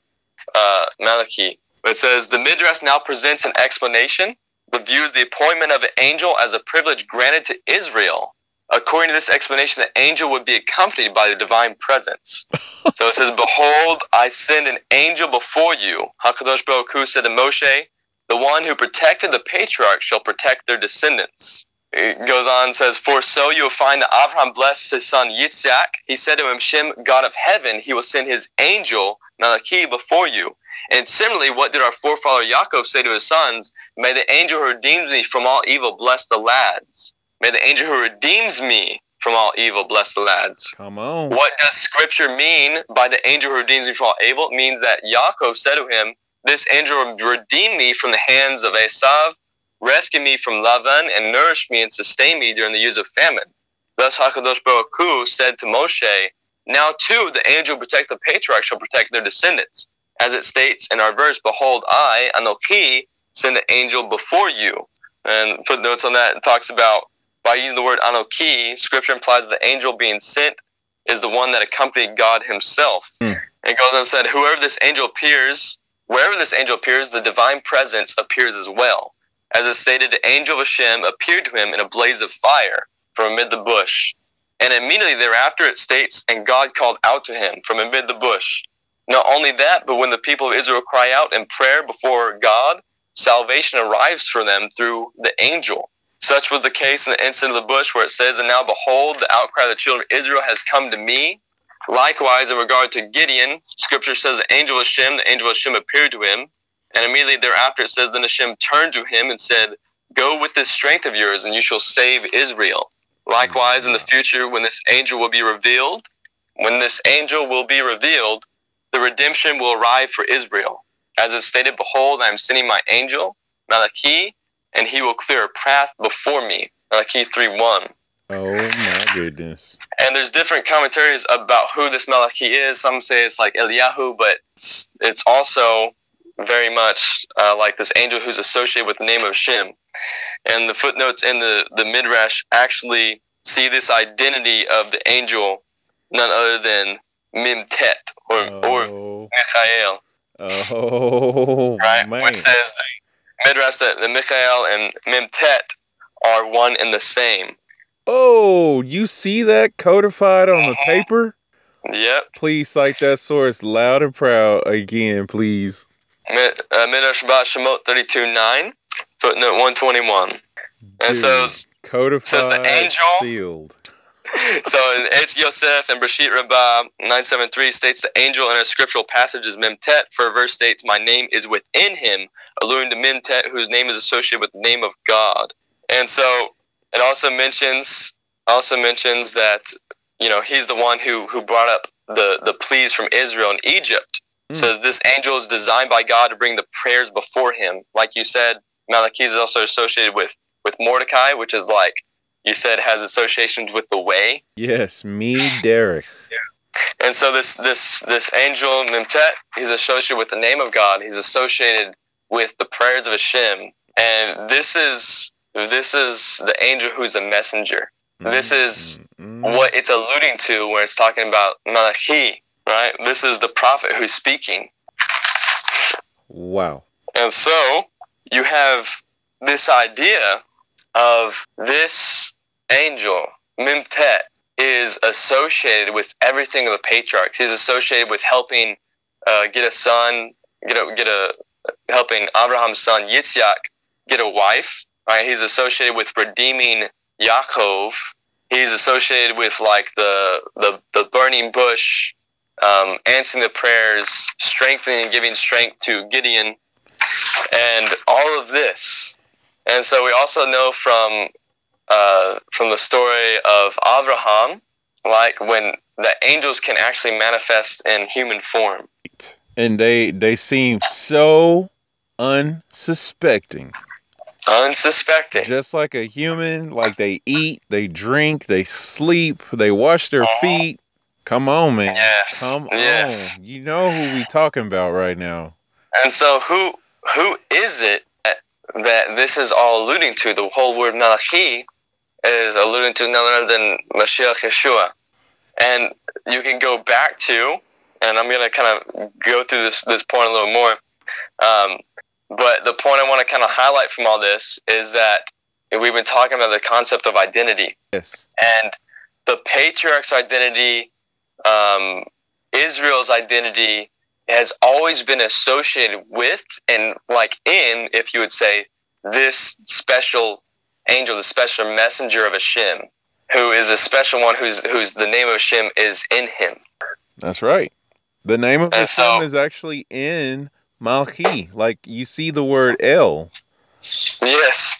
uh, Malachi. It says the Midrash now presents an explanation but views the appointment of an angel as a privilege granted to Israel. According to this explanation, the angel would be accompanied by the divine presence. so it says, Behold, I send an angel before you. HaKadosh Baruch Hu said to Moshe, The one who protected the patriarchs shall protect their descendants. It goes on and says, For so you will find that Abraham blessed his son Yitzhak. He said to him, Shem, God of heaven, he will send his angel, Malachi, before you. And similarly, what did our forefather Yaakov say to his sons? May the angel who redeems me from all evil bless the lads. May the angel who redeems me from all evil bless the lads. Come on. What does scripture mean by the angel who redeems me from all evil? It means that Yaakov said to him, This angel will redeem me from the hands of Esav, rescue me from Lavan, and nourish me and sustain me during the years of famine. Thus HaKadosh Baruch Hu said to Moshe, Now too the angel protect the patriarchs shall protect their descendants. As it states in our verse, Behold, I, Anochi, send an angel before you. And footnotes on that it talks about by using the word Anoki, scripture implies the angel being sent is the one that accompanied God himself. Hmm. And it goes on and said, Whoever this angel appears, wherever this angel appears, the divine presence appears as well. As is stated, the angel of Hashem appeared to him in a blaze of fire from amid the bush. And immediately thereafter it states, And God called out to him from amid the bush. Not only that, but when the people of Israel cry out in prayer before God, salvation arrives for them through the angel. Such was the case in the incident of the bush, where it says, And now behold, the outcry of the children of Israel has come to me. Likewise, in regard to Gideon, scripture says, The angel of Hashem, the angel of Hashem appeared to him. And immediately thereafter it says, Then Hashem turned to him and said, Go with this strength of yours, and you shall save Israel. Likewise, in the future, when this angel will be revealed, when this angel will be revealed, the redemption will arrive for Israel. As is stated, Behold, I am sending my angel, Malachi, and he will clear a path before me. Malachi 3 1. Oh my goodness. And there's different commentaries about who this Malachi is. Some say it's like Eliyahu, but it's, it's also very much uh, like this angel who's associated with the name of Shem. And the footnotes in the, the Midrash actually see this identity of the angel none other than Mimtet or, or Oh, Michael, oh right? man. Which says the Midrash that the Michael and Mimtet are one and the same. Oh, you see that codified on the paper? Yep. Please cite that source loud and proud again, please. Uh, Midrash Shabbat Shemot 32 9, footnote 121. And so Dude, codified, angel- sealed. so Etz Yosef and Bereshit Rabbah 973 states the angel in a scriptural passage is Memtet. For a verse states, My name is within him, alluding to Memtet, whose name is associated with the name of God. And so it also mentions also mentions that you know he's the one who who brought up the the pleas from Israel and Egypt. Mm. Says this angel is designed by God to bring the prayers before him. Like you said, Malachi is also associated with with Mordecai, which is like you said has associations with the way. Yes, me, Derech. yeah. And so this this this angel Memtet, he's associated with the name of God. He's associated with the prayers of Hashem. And this is this is the angel who's a messenger. This is Mm, what it's alluding to when it's talking about Malachi, right? This is the prophet who's speaking. Wow. And so you have this idea of this angel, Mimtet, is associated with everything of the patriarchs. He's associated with helping uh, get a son, get a get a helping Abraham's son Yitzhak get a wife. Right? He's associated with redeeming Yaakov. He's associated with like the the, the burning bush, um, answering the prayers, strengthening and giving strength to Gideon, and all of this. And so we also know from uh, from the story of Abraham, like when the angels can actually manifest in human form. And they they seem so unsuspecting. Unsuspecting. Just like a human, like they eat, they drink, they sleep, they wash their Uh-huh. feet. Come on, man. Yes. Come yes. on. You know who we talking about right now. And so who who is it that, that this is all alluding to? The whole word Malachi is alluding to none other than Mashiach Yeshua. And you can go back to, and I'm gonna kind of go through this this point a little more. Um, but the point I want to kind of highlight from all this is that we've been talking about the concept of identity Yes. and the patriarch's identity, um, Israel's identity has always been associated with and like in, if you would say, this special angel, the special messenger of Hashem, who is a special one whose whose the name of Hashem is in him. That's right. The name of And Hashem so- is actually in Malchi. Like you see the word El. Yes.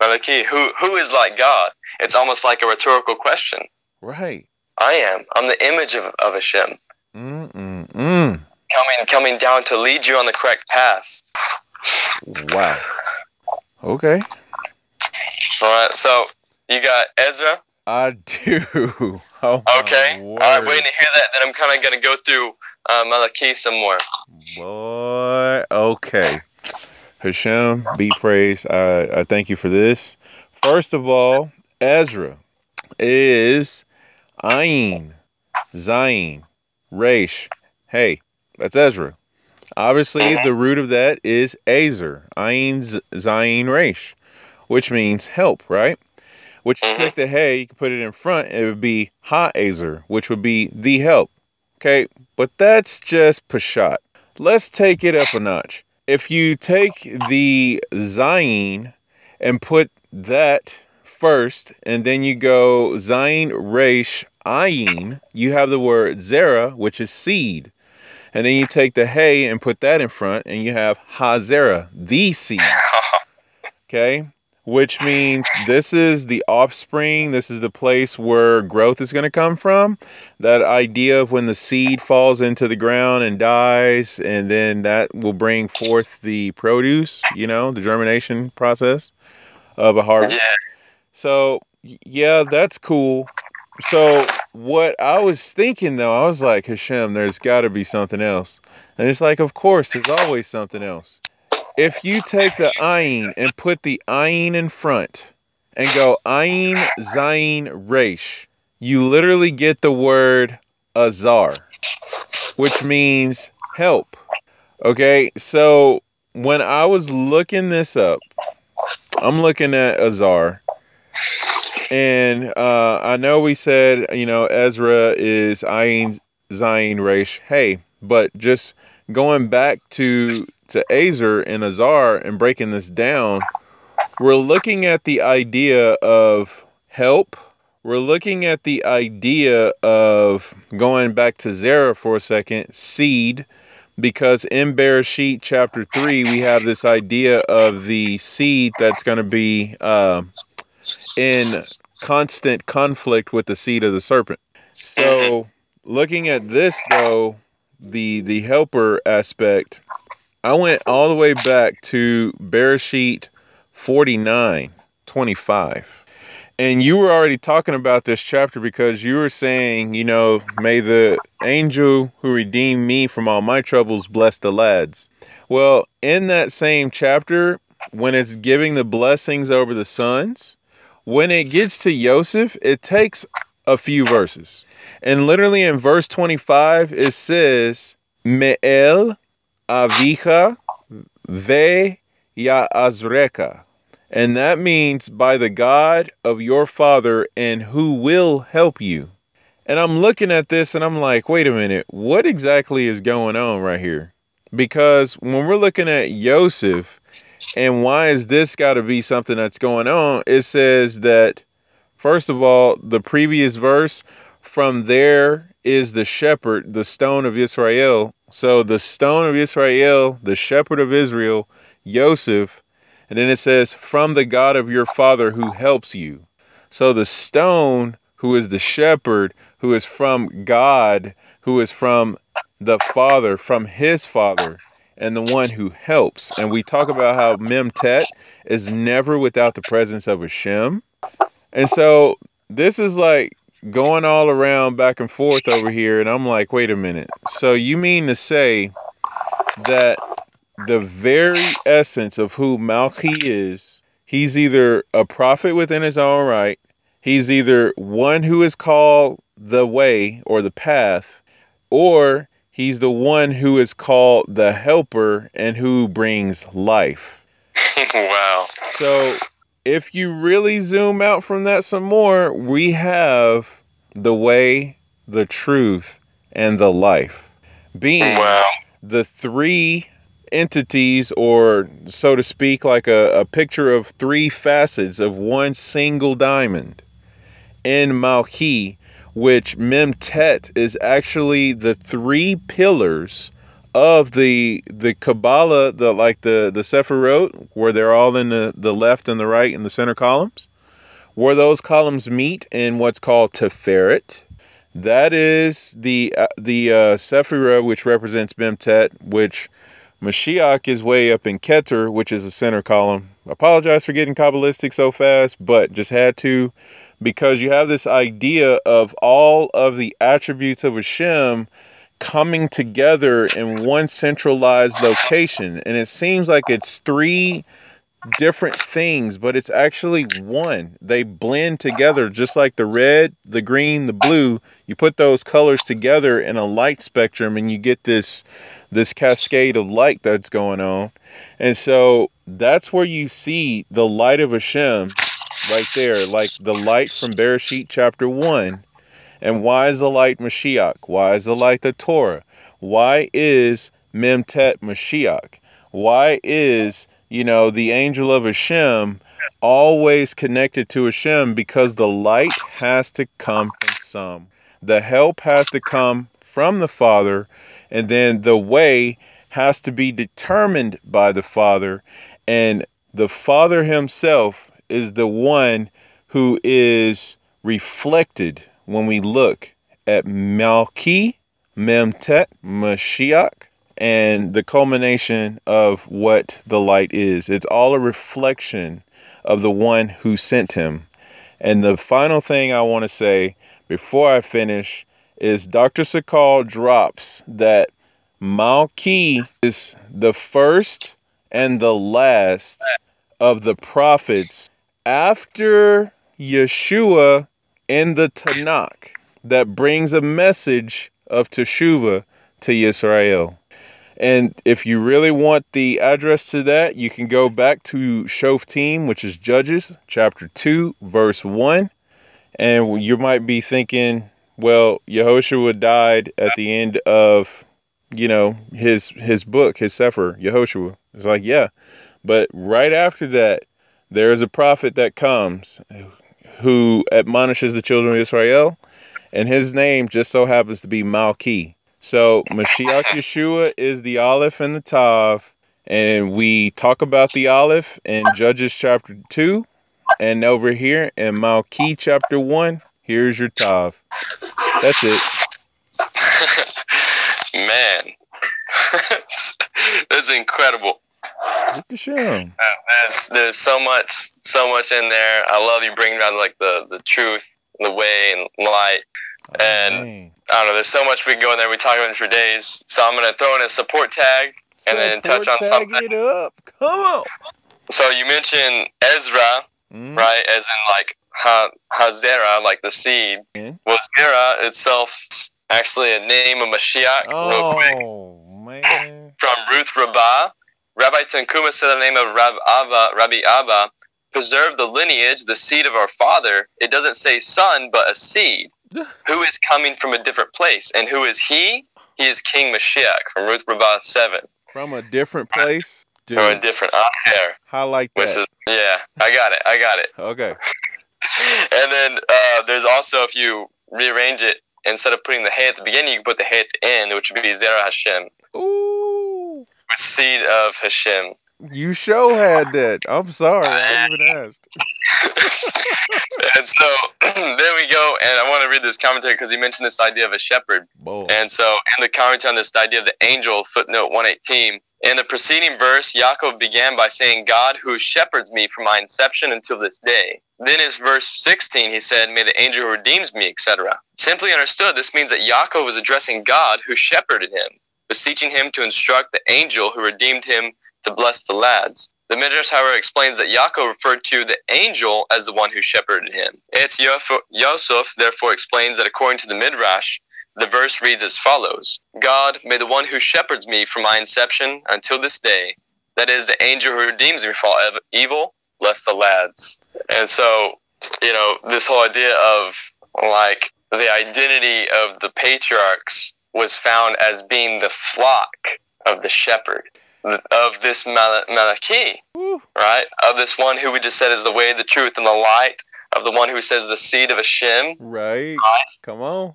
Malachi, who who is like God? It's almost like a rhetorical question. Right. I am. I'm the image of, of Hashem. Mm-mm-mm. Coming coming down to lead you on the correct path. Wow. Okay. All right, so you got Ezra. I do. Oh, Okay. All right, waiting to hear that. Then I'm kind of going to go through uh, Malachi some more. Boy, okay. Hashem, be praised. I, I thank you for this. First of all, Ezra is Ayin, Zayin, Resh. Hey, that's Ezra. Obviously, Mhm. the root of that is Azer, Ayin, Z- Zayin, Resh, which means help, right? Which Mhm. take the hey, you can put it in front, it would be Ha Azer, which would be the help. Okay, but that's just Peshat. Let's take it up a notch. If you take the Zayin and put that first, and then you go Zayin Resh Ayin, you have the word Zera, which is seed. And then you take the hay and put that in front, and you have Hazera, the seed. Okay? Which means this is the offspring, this is the place where growth is going to come from. That idea of when the seed falls into the ground and dies, and then that will bring forth the produce, you know, the germination process of a harvest. So, yeah, that's cool. So, what I was thinking though, I was like, Hashem, there's got to be something else. And it's like, of course, there's always something else. If you take the ayin and put the ayin in front and go ayin, zayin, resh, you literally get the word azar, which means help. Okay, so when I was looking this up, I'm looking at azar, and uh, I know we said, you know, Ezra is ayin, zayin, resh. Hey, but just going back to to Azer and Azar and breaking this down, we're looking at the idea of help, we're looking at the idea of going back to Zerah for a second, seed, because in Bereshit chapter 3, we have this idea of the seed that's going to be uh, in constant conflict with the seed of the serpent. So, looking at this though, the the helper aspect, I went all the way back to Bereshit 49, 25. And you were already talking about this chapter because you were saying, you know, may the angel who redeemed me from all my troubles bless the lads. Well, in that same chapter, when it's giving the blessings over the sons, when it gets to Joseph, it takes a few verses. And literally in verse 25, it says, Me'el avicha ve ya'azreka. And that means by the God of your father and who will help you. And I'm looking at this and I'm like, wait a minute, what exactly is going on right here? Because when we're looking at Joseph and why is this got to be something that's going on, it says that, first of all, the previous verse, from there is the shepherd, the stone of Israel. So the stone of Israel, the shepherd of Israel, Joseph, and then it says, from the God of your father who helps you. So the stone, who is the shepherd, who is from God, who is from the father, from his father, and the one who helps. And we talk about how Memtet is never without the presence of Hashem. And so this is like going all around back and forth over here. And I'm like, wait a minute. So you mean to say that the very essence of who Malchi is, he's either a prophet within his own right, he's either one who is called the way or the path, or he's the one who is called the helper and who brings life. wow. So if you really zoom out from that some more, we have the way, the truth, and the life being Wow. the three entities, or so to speak, like a, a picture of three facets of one single diamond in Malki, which Memtet is actually the three pillars of the the Kabbalah, the like the the Sephirot, where they're all in the, the left and the right and the center columns, where those columns meet in what's called Tiferet. That is the uh, the uh, Sephirah, which represents Memtet, which Mashiach is way up in Keter, which is the center column. Apologize for getting Kabbalistic so fast, but just had to because you have this idea of all of the attributes of Hashem coming together in one centralized location. And it seems like it's three different things, but it's actually one. They blend together just like the red, the green, the blue. You put those colors together in a light spectrum and you get this this cascade of light that's going on. And so that's where you see the light of Hashem right there, like the light from Bereshit chapter 1. And why is the light Mashiach? Why is the light the Torah? Why is Memtet Mashiach? Why is, you know, the angel of Hashem always connected to Hashem? Because the light has to come from some. The help has to come from the Father, and then the way has to be determined by the Father. And the Father Himself is the one who is reflected when we look at Malki, Memtet, Mashiach, and the culmination of what the light is. It's all a reflection of the one who sent him. And the final thing I want to say before I finish is Dr. Sakal drops that Malki is the first and the last of the prophets after Yeshua in the Tanakh that brings a message of Teshuvah to Israel. And if you really want the address to that, you can go back to Shoftim, which is Judges chapter 2, verse 1. And you might be thinking, well, Yehoshua died at the end of, you know, his his book, his Sefer, Yehoshua. It's like, yeah. But right after that, there is a prophet that comes who admonishes the children of Israel, and his name just so happens to be Malki. So Mashiach Yeshua is the Aleph and the Tav, and we talk about the Aleph in Judges chapter two, and over here in Malki chapter one, here's your Tav. That's it. Man, that's incredible. Look at him. Uh, There's there's so much so much in there. I love you bringing down like the the truth, the way, and light. Oh, And- man. I don't know. There's so much we can go in there. We talk about it for days. So I'm gonna throw in a support tag. and then touch on Support something. it up. Come on. So you mentioned Ezra, Mm, right? As in like ha, Hazera, like the seed. Mhm. Well, Zera itself actually a name of Mashiach. Real quick. Oh man. from Ruth Rabbah. Rabbi Tanchuma said in the name of Rab Abba, Rabbi Abba, preserve the lineage, the seed of our father. It doesn't say son, but a seed, who is coming from a different place. And who is he? He is King Mashiach from Ruth Rabbah 7. From a different place, dude. Or a different Acher, Highlight which that. is, yeah, I got it, I got it. Okay. And then uh, there's also, if you rearrange it, instead of putting the hay at the beginning, you can put the hay at the end, which would be Zerah Hashem, Ooh. Seed of Hashem. You show had that. I'm sorry. I even asked. and so there we go, and I want to read this commentary because he mentioned this idea of a shepherd. Boy. And so in the commentary on this idea of the angel, footnote 118, in the preceding verse, Yaakov began by saying, God who shepherds me from my inception until this day. Then in verse 16, he said, May the angel who redeems me, etc. Simply understood, this means that Yaakov was addressing God who shepherded him, beseeching him to instruct the angel who redeemed him to bless the lads. The Midrash, however, explains that Yaakov referred to the angel as the one who shepherded him. Etz Yosef, therefore explains that according to the Midrash, the verse reads as follows God, may the one who shepherds me from my inception until this day, that is, the angel who redeems me from all ev- evil, bless the lads. And so, you know, this whole idea of like the identity of the patriarchs was found as being the flock of the shepherd, of this Mal- Malachi, right? Of this one who we just said is the way, the truth, and the light, of the one who says the seed of Hashem. Right. Right. Come on.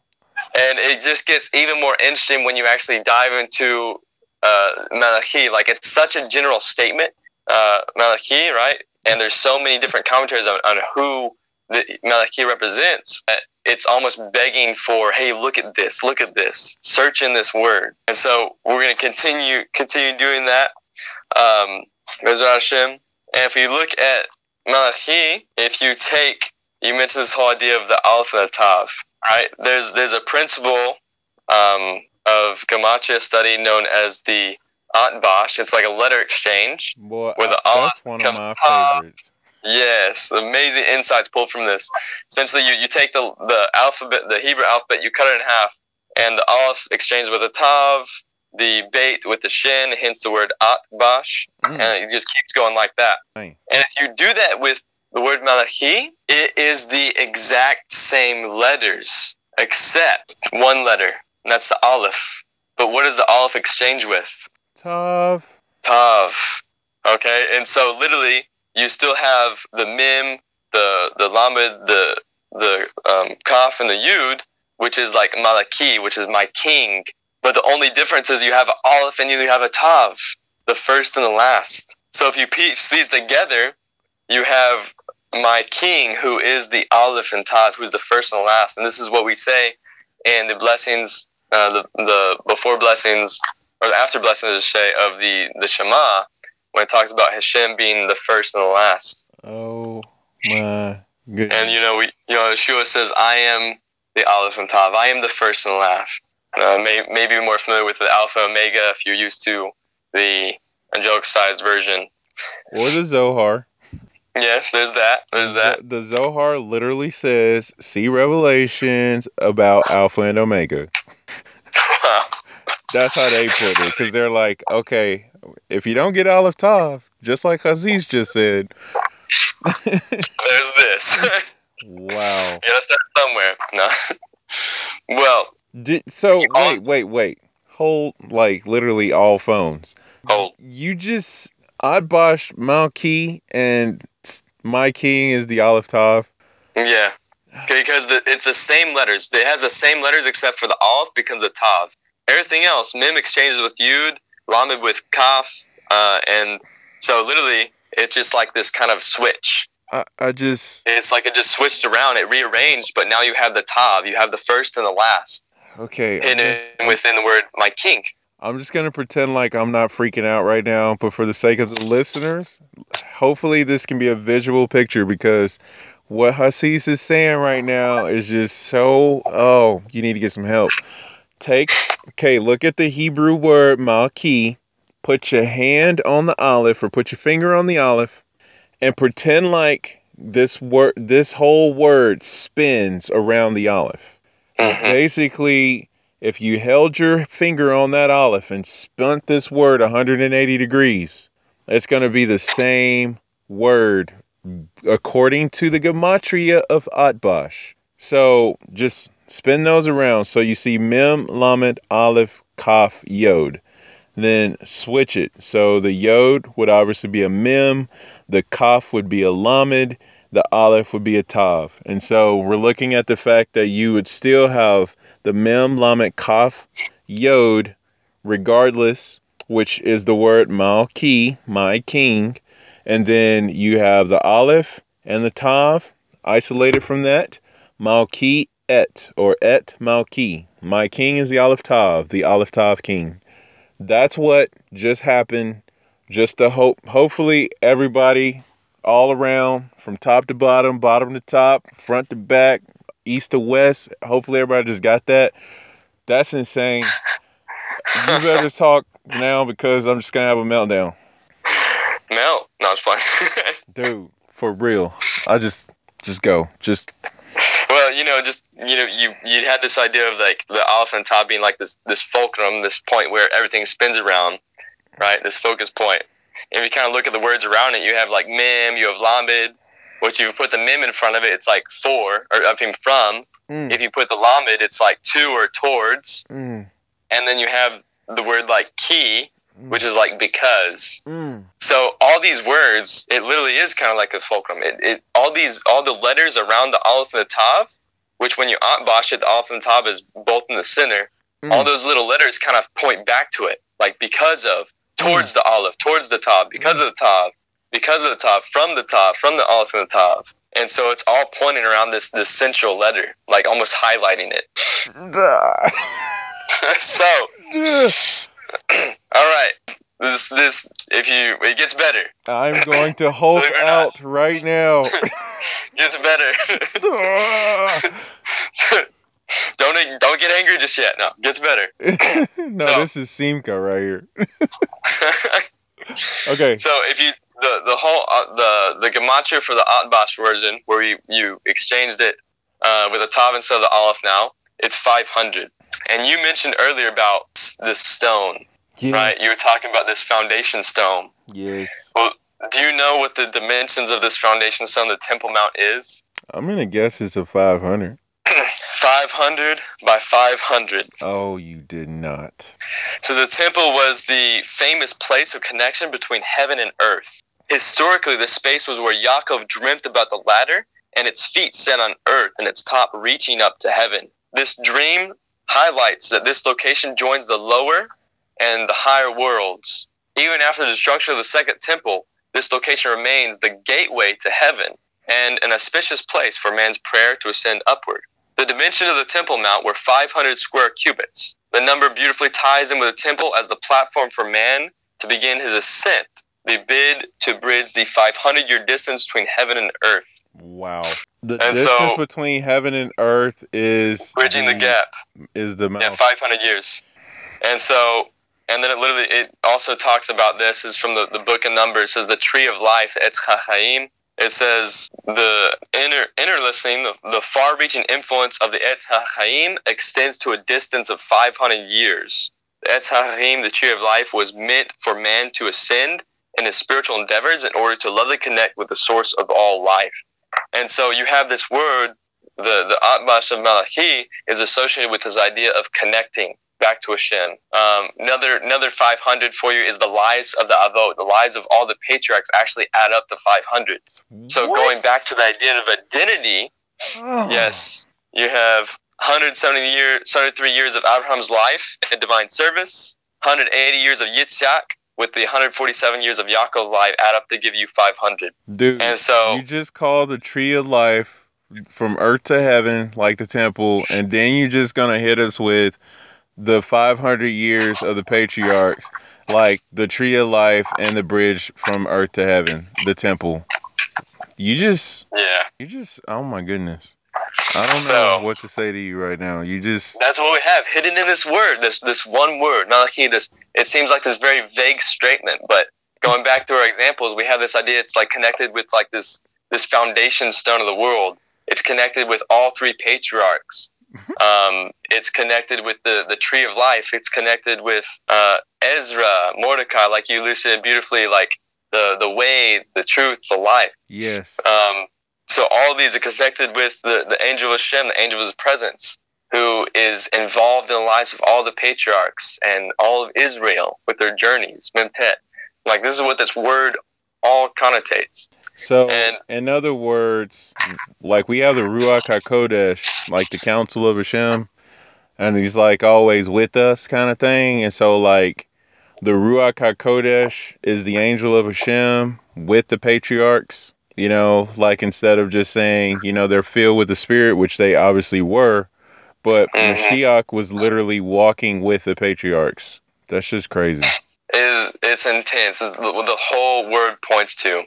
And it just gets even more interesting when you actually dive into uh, Malachi. Like it's such a general statement, uh, Malachi, right? And there's so many different commentaries on, on who the Malachi represents. It's almost begging for, hey, look at this, look at this, search in this word. And so we're going to continue continue doing that. Um, And if you look at Malachi, if you take, you mentioned this whole idea of the Aleph and the Tav, right? There's there's a principle um, of Gematria study known as the Atbash. It's like a letter exchange. Boy, Where the that's one of my favorites. Yes, amazing insights pulled from this. Essentially, you, you take the the alphabet, the Hebrew alphabet, you cut it in half, and the Aleph exchanges with the Tav, the Beit with the Shin, hence the word Atbash, Mm, and it just keeps going like that. And if you do that with the word Malachi, it is the exact same letters, except one letter, and that's the Aleph. But what does the Aleph exchange with? Tough. Tav. Okay, and so literally, you still have the Mim, the the Lamed, the the um, Kaf, and the Yud, which is like Malachi, which is my king. But the only difference is you have Aleph and you have a Tav, the first and the last. So if you piece these together, you have my king, who is the Aleph and Tav, who's the first and the last. And this is what we say in the blessings, uh, the the before blessings or the after blessings, say, of the the Shema, when it talks about Hashem being the first and the last. Oh my goodness. And you know, we you know, Yeshua says, "I am the Aleph and Tav. I am the first and the last." Uh, may, maybe you're more familiar with the Alpha Omega if you're used to the angelic-sized version. or the Zohar. Yes, there's that. There's the, that. The Zohar literally says, "See revelations about Alpha and Omega." That's how they put it, because they're like, okay, if you don't get Aleph Tav, just like Aziz just said. there's this. wow. yeah, start somewhere. No. well, Did, so wait, wait, wait. Hold like literally all phones. oh, You just I boshed Malki and my king is the Aleph Tav. Yeah, because the, it's the same letters. It has the same letters except for the aleph becomes a tav. Everything else, mim exchanges with yud, lamed with kaf, uh, and so literally it's just like this kind of switch. I, I just It's like it just switched around, it rearranged, but now you have the tav, you have the first and the last okay. I'm, hidden within the word my kink. I'm just gonna pretend like I'm not freaking out right now, but for the sake of the listeners, hopefully this can be a visual picture because what Hasis is saying right now is just so. Oh, you need to get some help. Take okay. Look at the Hebrew word malki. Put your hand on the olive or put your finger on the olive, and pretend like this word, this whole word spins around the olive. Mhm. Basically, if you held your finger on that olive and spun this word 180 degrees, it's going to be the same word according to the gematria of Atbash. So just spin those around. So you see Mem, Lamed, Aleph, Kaf, Yod. Then switch it. So the Yod would obviously be a Mem, the Kaf would be a Lamed, the Aleph would be a Tav. And so we're looking at the fact that you would still have the Mem, Lamed, Kaf, Yod, regardless, which is the word Malki, my king. And then you have the Aleph and the Tav isolated from that. Malki et or et Malki. My king is the Aleph Tav, the Aleph Tav king. That's what just happened. Just to hope, hopefully, everybody all around from top to bottom, bottom to top, front to back, east to west. Hopefully, everybody just got that. That's insane. You better talk now because I'm just gonna have a meltdown, Mel, no, it's fine. dude. For real. I just, just go. Just well, you know, just you know, you you had this idea of like the aleph and tav being like this this fulcrum, this point where everything spins around, right? This focus point. And if you kind of look at the words around it, you have like mim, you have lamed. Which if you put the mim in front of it, it's like for, or I mean from. mm, If you put the lamed, it's like to or towards. mm, And then you have the word like key, mm, which is like because. mm, So all these words, it literally is kind of like a fulcrum. It, it all these all the letters around the aleph and the tav, which when you bosh it, the aleph and the tav is both in the center. mm. All those little letters kind of point back to it, like because of, towards the aleph, towards the tav, because of the tav, because of the tav, from the tav, from the aleph and the tav. And so it's all pointing around this this central letter, like almost highlighting it. so right, this this if you it gets better, I'm going to Hulk not. out right now. gets better. don't don't get angry just yet. No, gets better. no, So- this is Simca right here. Okay. so if you the the whole uh, the the gematria for the Atbash version where you you exchanged it uh, with a tav instead of the aleph now, it's 500. And you mentioned earlier about this stone, Yes. right? You were talking about this foundation stone. Yes. Well, do you know what the dimensions of this foundation stone, the Temple Mount, is? I'm gonna guess it's a 500. 500 by 500. Oh, you did not. So the temple was the famous place of connection between heaven and earth. Historically, the space was where Yaakov dreamt about the ladder and its feet set on earth and its top reaching up to heaven. This dream highlights that this location joins the lower and the higher worlds. Even after the destruction of the second temple, this location remains the gateway to heaven and an auspicious place for man's prayer to ascend upward. The dimension of the Temple Mount were 500 square cubits. The number beautifully ties in with the temple as the platform for man to begin his ascent. the bid to bridge the 500 year distance between heaven and earth, Wow. The And distance so- between heaven and earth is bridging the gap. Is the Yeah, 500 years. And so, and then it literally, it also talks about this is from the, the book of Numbers. It says the tree of life, Etz Chachaim. It says the inner, inner listening, the, the far reaching influence of the Etz Chachaim extends to a distance of 500 years. The Etz Chachaim, the tree of life, was meant for man to ascend in his spiritual endeavors in order to lovely connect with the source of all life. And so you have this word, the, the Atbash of Malachi, is associated with this idea of connecting back to Hashem. Um, another another 500 for you is the lives of the Avot. The lives of all the patriarchs actually add up to 500. So What? going back to the idea of identity, Oh. Yes, you have 170 year, 73 years of Abraham's life and divine service, 180 years of Yitzhak, with the 147 years of Yaakov's life add up to give you 500. Dude, And so- you just call the tree of life from earth to heaven, like the temple, and then you're just gonna hit us with the 500 years of the patriarchs, like the tree of life and the bridge from earth to heaven, the temple. You just, Yeah, you just, oh my goodness. I don't So- know what to say to you right now. You just, that's what we have hidden in this word, this this one word, Malachi. This it seems like this very vague statement, but going back to our examples, we have this idea. It's like connected with like this this foundation stone of the world. It's connected with all three patriarchs. Um, it's connected with the the tree of life. It's connected with uh, Ezra, Mordecai, like you elucidated beautifully, like the the way, the truth, the life. yes. Um, so all of these are connected with the, the angel of Shem, the angel of his presence, who is involved in the lives of all the patriarchs and all of Israel with their journeys, Memtet. Like this is what this word all connotates. So, And- in other words, like we have the Ruach HaKodesh, like the Council of Hashem, and he's like always with us kind of thing. And so, like, the Ruach HaKodesh is the angel of Hashem with the patriarchs, you know, like instead of just saying, you know, they're filled with the Spirit, which they obviously were, but Mhm. Mashiach was literally walking with the patriarchs. That's just crazy. Is it's intense. What the whole word points to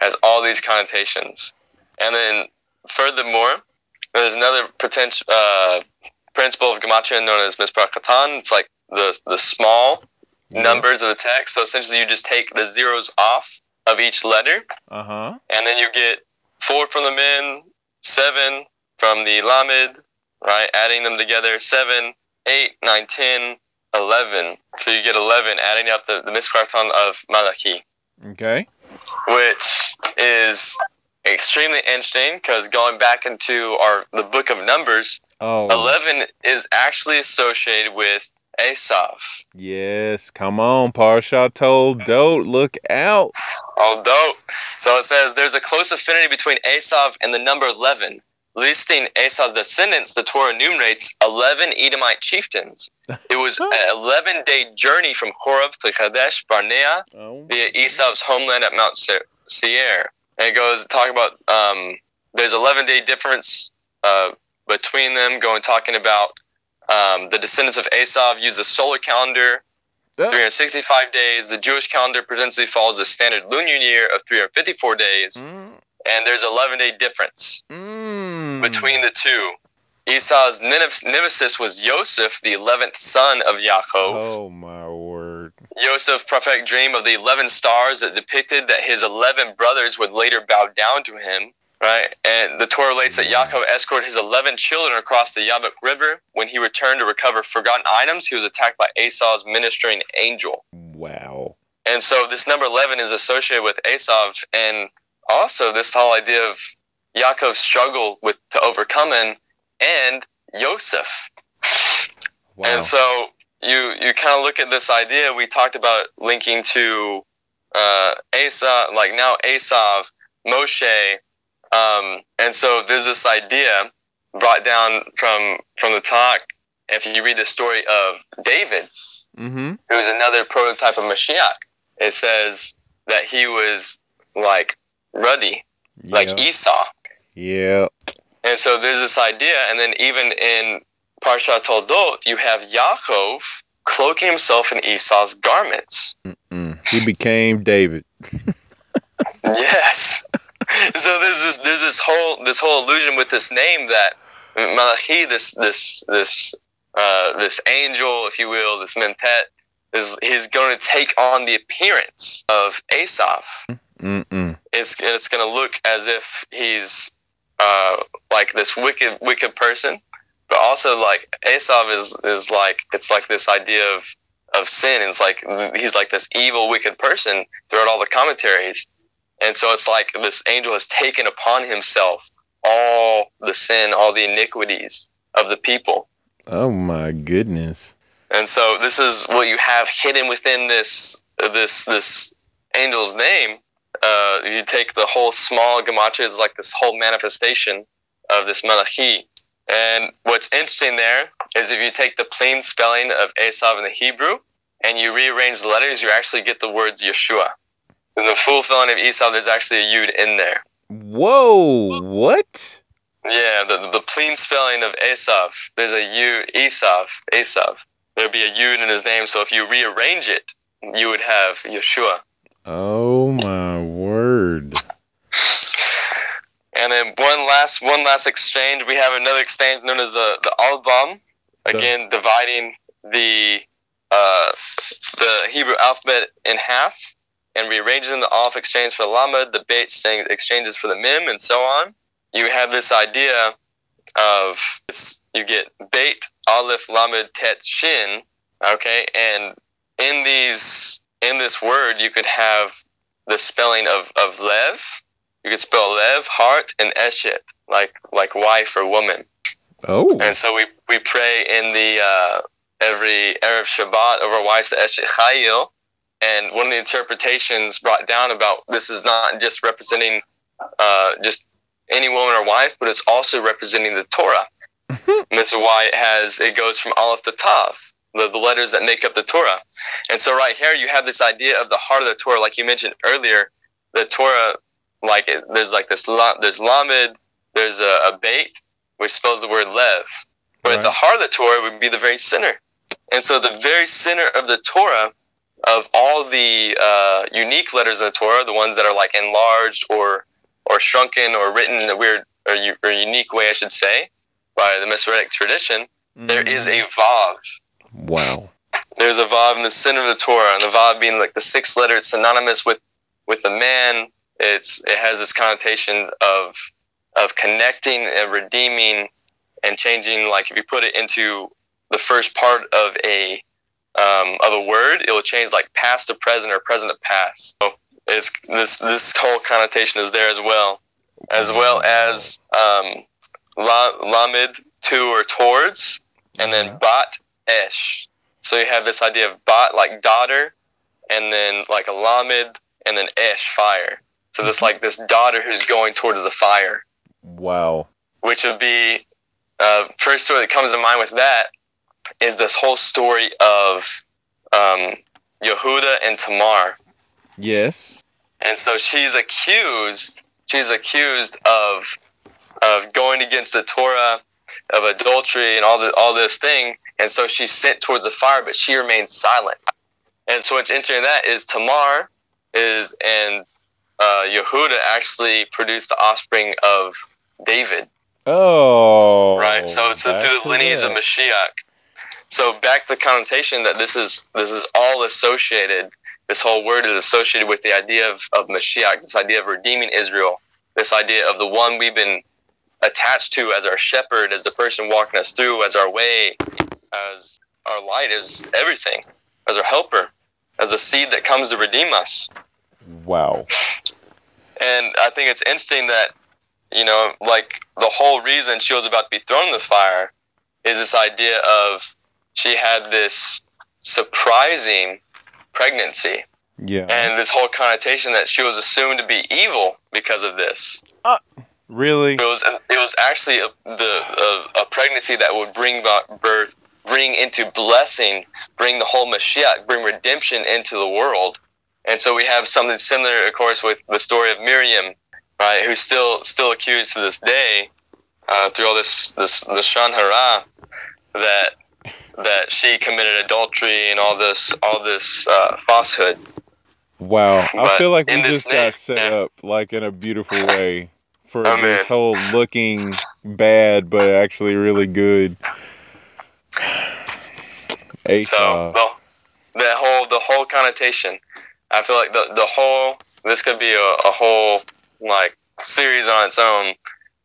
has all these connotations, and then furthermore, there's another potential uh, principle of gematria known as mispar katan. It's like the the small numbers of the text. So essentially, you just take the zeros off of each letter, Uh huh. and then you get four from the men, seven from the lamed, right? Adding them together, seven, eight, nine, ten, eleven. So you get eleven, adding up the the mispar katan of Malachi, Okay. which is extremely interesting because going back into our the book of Numbers, Oh. eleven is actually associated with Esav. Yes, come on, Parsha Toldot, look out. Oh, dope. So it says there's a close affinity between Esav and the number 11. Listing Esav's descendants, the Torah enumerates 11 Edomite chieftains. It was an 11 day journey from Horeb to Kadesh Barnea Oh. via Esav's homeland at Mount Se- Seir. And it goes talking about um, there's 11 day difference uh, between them, going talking about um, the descendants of Esav use the solar calendar 365 days. The Jewish calendar potentially follows the standard lunar year of 354 days, Mm, and there's 11 day difference mm. between the two. Esau's nemesis was Joseph, the 11th son of Yaakov. Oh my word. Joseph prophetic dream of the 11 stars that depicted that his 11 brothers would later bow down to him. Right, and the Torah relates that. Yaakov escorted his 11 children across the Yabok River. When he returned to recover forgotten items, he was attacked by Esau's ministering angel. Wow. And so this number 11 is associated with Esav and also this whole idea of Yaakov's struggle with to overcome him and Yosef. Wow. And so you you kind of look at this idea we talked about linking to uh, Esav, like now Esav, Moshe, um, and so there's this idea brought down from from the talk. If you read the story of David, mm-hmm. who's another prototype of Mashiach. It says that he was like ruddy, like. Esau. yeah. And so there's this idea, and then even in Parshat Toldot, you have Yaakov cloaking himself in Esau's garments. Mm. He became David. Yes. so there's this there's this whole this whole illusion with this name that Malachi, this this this uh, this angel, if you will, this mentet, is he's going to take on the appearance of Esav. Mm-mm. It's it's going to look as if he's uh, like this wicked wicked person, but also like Esav is is like it's like this idea of of sin. It's like he's like this evil wicked person throughout all the commentaries. And so it's like this angel has taken upon himself all the sin, all the iniquities of the people. Oh my goodness. And so this is what you have hidden within this this this angel's name. Uh, you take the whole small gematria is like this whole manifestation of this Malachi. And what's interesting there is if you take the plain spelling of Esav in the Hebrew and you rearrange the letters, you actually get the words Yeshua. In the full spelling of Esau, there's actually a Yud in there. Whoa, what? Yeah, the, the plain spelling of Esav, there's a U, Esav, Esav. There'd be a Yud in his name, so if you rearrange it, you would have Yeshua. Oh my word. And then one last one last exchange. We have another exchange known as the the Albam. Again, dividing the uh, the Hebrew alphabet in half and rearranging the Aleph exchange for the Lamed, the Beit saying exchanges for the Mem, and so on. You have this idea of you get Beit, Aleph, Lamed, Tet, Shin. Okay, and in these in this word, you could have the spelling of of Lev. You could spell Lev, heart, and Eshet, like like wife or woman. Oh. And so we, we pray in the uh, every Erev Shabbat over wives the Eshet Chayil. And one of the interpretations brought down about this is not just representing uh, just any woman or wife, but it's also representing the Torah. and this is why it has it goes from Aleph to Tav, the, the letters that make up the Torah. And so right here you have this idea of the heart of the Torah, like you mentioned earlier. The Torah, like it, there's like this there's Lamed, there's a, a Beit, which spells the word Lev. But Right. the heart of the Torah would be the very center. And so the very center of the Torah, of all the uh, unique letters in the Torah, the ones that are like enlarged or or shrunken or written in a weird or, u- or unique way, I should say, by the Masoretic tradition, there is a Vav. Wow. There's a Vav in the center of the Torah, and the Vav being like the sixth letter, it's synonymous with with the man. It's it has this connotation of of connecting and redeeming and changing. Like if you put it into the first part of a um, of a word, it will change like past to present or present to past. So it's this this whole connotation is there as well, as well as um, la, lamed to or towards, and then bat esh. So you have this idea of bat like daughter, and then like a lamed, and then esh fire. So this like this daughter who's going towards the fire Wow. which would be uh, first story that comes to mind with that is this whole story of um, Yehuda and Tamar, Yes. and so she's accused. She's accused of of going against the Torah, of adultery, and all the all this thing, and so she's sent towards the fire, but she remains silent. And so what's interesting in that is Tamar is and uh, Yehuda actually produced the offspring of David. Oh. right? So it's through the lineage that. of Mashiach. So back to the connotation that this is this is all associated. This whole word is associated with the idea of, of Mashiach, this idea of redeeming Israel, this idea of the one we've been attached to as our shepherd, as the person walking us through, as our way, as our light, as everything, as our helper, as the seed that comes to redeem us. Wow. And I think it's interesting that, you know, like the whole reason she was about to be thrown in the fire is this idea of she had this surprising pregnancy Yeah. and this whole connotation that she was assumed to be evil because of this. really? It was it was actually a, the a, a pregnancy that would bring about birth, bring into blessing, bring the whole Mashiach, bring redemption into the world. And so we have something similar, of course, with the story of Miriam, right, who's still still accused to this day uh, through all this this the Shan Hara that that she committed adultery and all this all this uh, falsehood. Wow. I But feel like we just name- got set yeah. up like in a beautiful way for Oh, this man. whole looking bad but actually really good. So the whole the whole connotation, I feel like the the whole this could be a, a whole like series on its own.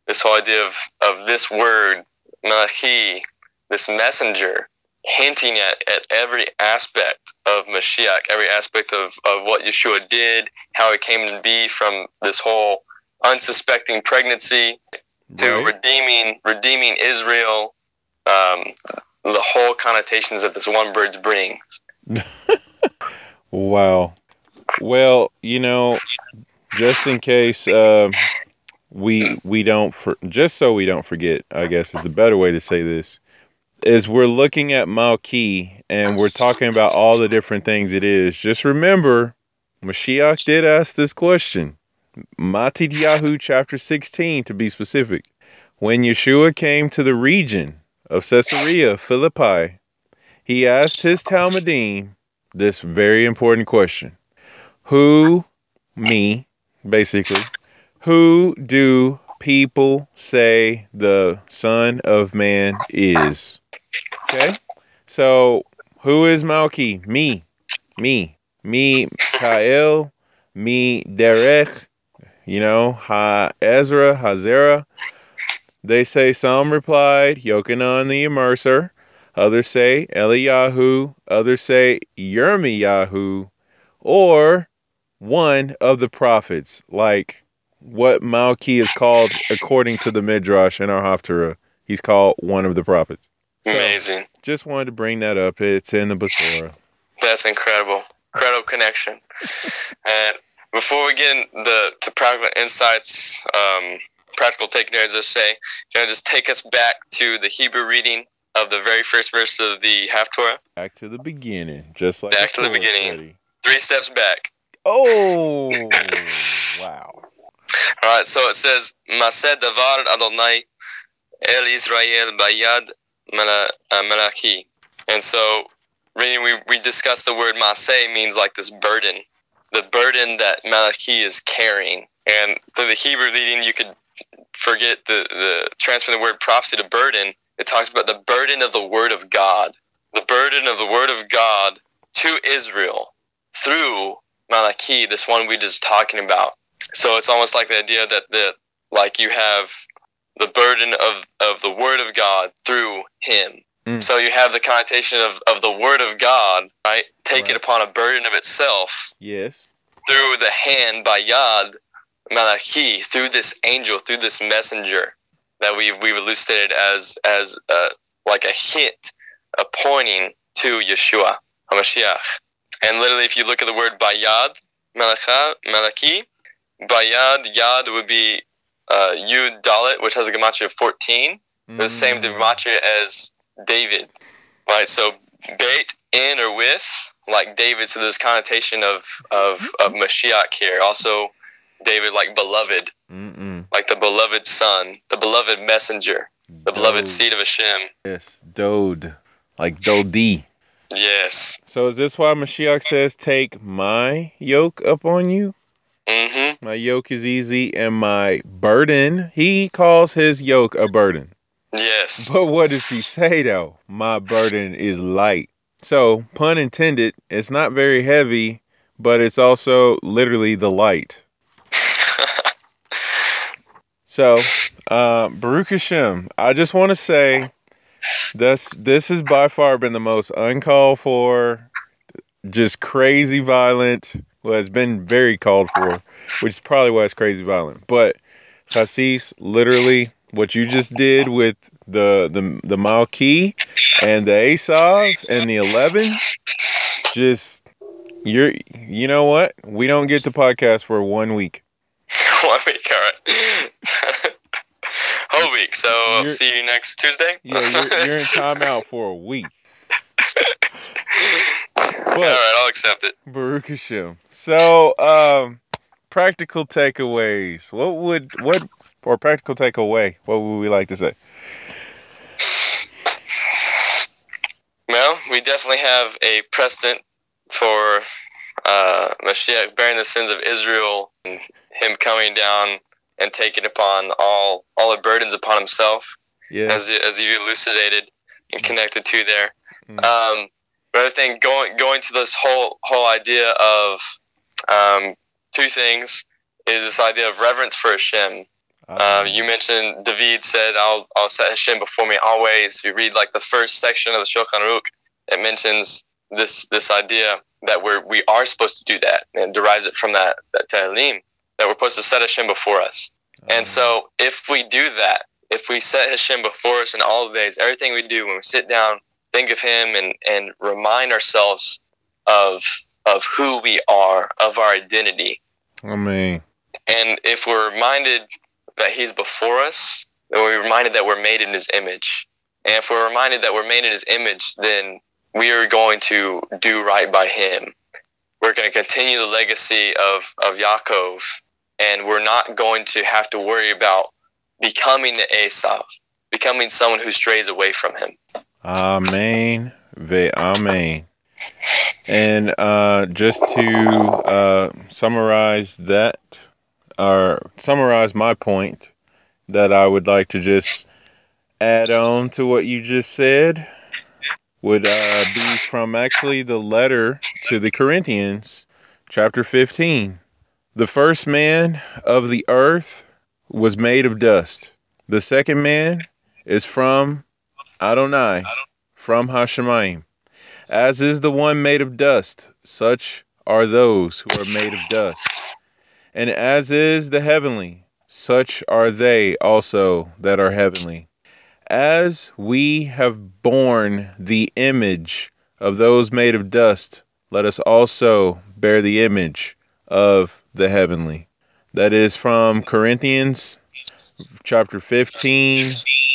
This whole idea of of this word Malachi, this messenger, hinting at, at every aspect of Mashiach, every aspect of, of what Yeshua did, how it came to be from this whole unsuspecting pregnancy to right? redeeming redeeming Israel, um, the whole connotations that this one word brings. Wow. Well, you know, just in case uh, we we don't for, just so we don't forget, I guess is the better way to say this. Is we're looking at Malki and we're talking about all the different things it is. Just remember, Mashiach did ask this question. Mattityahu chapter 16 to be specific. When Yeshua came to the region of Caesarea Philippi, he asked his Talmidim this very important question. Who, me, basically, who do people say the Son of Man is? Okay. So who is Malki? Me. Me. Me Kael. Me Derech. You know, Ha Ezra, Hazera. They say some replied, Yochanan the Immerser. Others say Eliyahu. Others say Yirmiyahu. Or one of the prophets, like what Malki is called according to the Midrash in our Haftorah. He's called one of the prophets. So, Amazing. just wanted to bring that up. It's in the Besorah. That's incredible. Incredible connection. and before we get the to practical insights, um, practical takeaways, let's say, can I just take us back to the Hebrew reading of the very first verse of the Haftorah? Back to the beginning, just like Back a to the beginning. study. Three steps back. Oh, wow. All right, so it says, Maseh davar Adonai el Israel bayad mala- uh. And so, we, we discussed the word Maseh means like this burden, the burden that Malachi is carrying. And through the Hebrew reading, you could forget the, the transfer the word prophecy to burden. It talks about the burden of the word of God, the burden of the word of God to Israel through Malachi, this one we just talking about. So it's almost like the idea that the like you have the burden of, of the word of God through him. Mm. So you have the connotation of, of the word of God, right? Take it upon a burden of itself Yes. through the hand by Yad Malachi, through this angel, through this messenger that we've we've elucidated as as uh, like a hint, a pointing to Yeshua Hamashiach. And literally, if you look at the word Bayad Malacha Malachi, Bayad Yad would be uh, Yud Dalet, which has a gematria of fourteen, the same Mm. gematria as David, right? So bait in or with, like David. So there's connotation of of of Mashiach here. Also, David like beloved, Mm-mm. like the beloved son, the beloved messenger, the beloved seed of Hashem. Yes, Dode. Like Dodi. Yes. So is this why Mashiach says, Take my yoke upon you? Mm-hmm. My yoke is easy and my burden, he calls his yoke a burden. Yes. But what does he say though? My burden is light. So, pun intended, it's not very heavy, but it's also literally the light. So, uh, Baruch Hashem, I just want to say this this has by far been the most uncalled for, just crazy violent. Well, it's been very called for, which is probably why it's crazy violent. But Hasis, literally, what you just did with the the the Malki and the Asav and the Eleven, just you're you know what? We don't get the podcast for one week. One week, all right. Whole week. So You're- see you next Tuesday. Yeah, you're you're in timeout for a week. All right, I'll accept it. Baruch Hashem. So, um, practical takeaways. What would what or practical takeaway? What would we like to say? Well, we definitely have a precedent for uh, Mashiach bearing the sins of Israel and him coming down and taking upon all all the burdens upon himself, Yeah. as as you elucidated and connected to there. Mm. Um, but I think going going to this whole whole idea of um, two things is this idea of reverence for Hashem. Ah, Um, you mentioned David said, "I'll I'll set Hashem before me always." You read like the first section of the Shulchan Aruch. It mentions this this idea that we're we are supposed to do that, and derives it from that that Tehillim that we're supposed to set Hashem before us. And ah, so, if we do that, if we set Hashem before us in all the days, everything we do when we sit down, think of Him, and and remind ourselves of of who we are, of our identity, I mean, and if we're reminded that He's before us, and we're reminded that we're made in His image. And if we're reminded that we're made in His image, then we are going to do right by Him. We're going to continue the legacy of, of Yaakov, and we're not going to have to worry about becoming the Esav, becoming someone who strays away from Him. Amen. Ve amen. And uh, just to uh, summarize that, or summarize my point, that I would like to just add on to what you just said would uh, be from actually the letter to the Corinthians, chapter 15. The first man of the earth was made of dust. The second man is from Adonai, from Hashemayim. As is the one made of dust, such are those who are made of dust. And as is the heavenly, such are they also that are heavenly. As we have borne the image of those made of dust, let us also bear the image of the heavenly. That is from Corinthians chapter 15,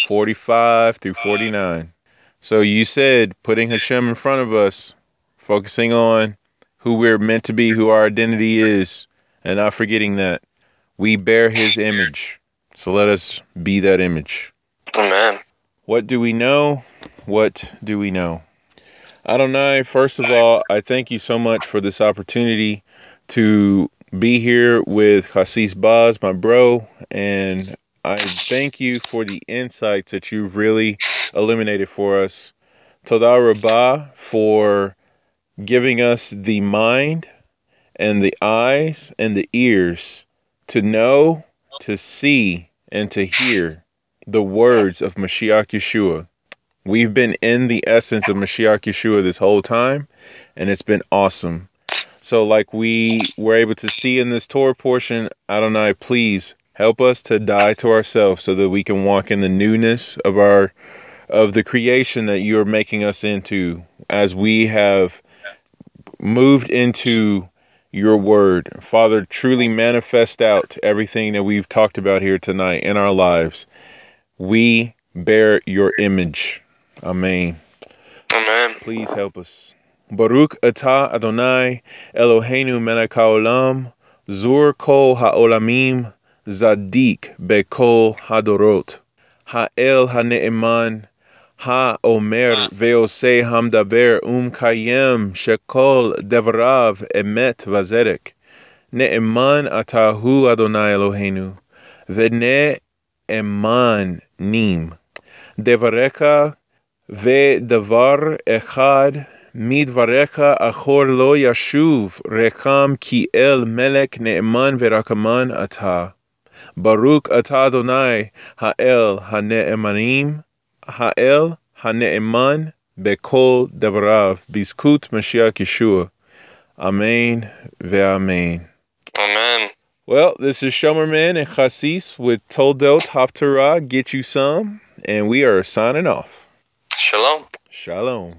45 through 49. So you said putting Hashem in front of us, focusing on who we're meant to be, who our identity is, and not forgetting that we bear his image. So let us be that image. Amen. What do we know? What do we know? Adonai, first of all, I thank you so much for this opportunity to be here with Hasis Baz, my bro, and I thank you for the insights that you've really illuminated for us. Toda Rabbah for giving us the mind and the eyes and the ears to know, to see, and to hear the words of Mashiach Yeshua. We've been in the essence of Mashiach Yeshua this whole time, and it's been awesome. So, like we were able to see in this Torah portion, Adonai, please help us to die to ourselves so that we can walk in the newness of our of the creation that you are making us into as we have moved into your word. Father, truly manifest out everything that we've talked about here tonight in our lives. We bear your image. Amen. Amen. Please help us. Baruch atah Adonai Eloheinu melech haolam zur kol haolamim צדיק בכל הדורות, האל הנאמן, האומר אה. ועושה המדבר ומקיים שכל דבריו אמת וזרק. נאמן אתה הוא אדוני אלוהינו, ונאמן נים. דבריך ודבר אחד מדבריך אחור לא ישוב רקם כי אל מלך נאמן ורקמן אתה. Baruch Atadonai Adonai ha'el ha'ne'emanim, ha'el ha'ne'eman bekol devarav, Biskut Mashiach Yeshua. Amen ve'amen. Amen. Well, this is Shomerman and Chassis with Toldot Haftorah, Get You Some, and we are signing off. Shalom. Shalom.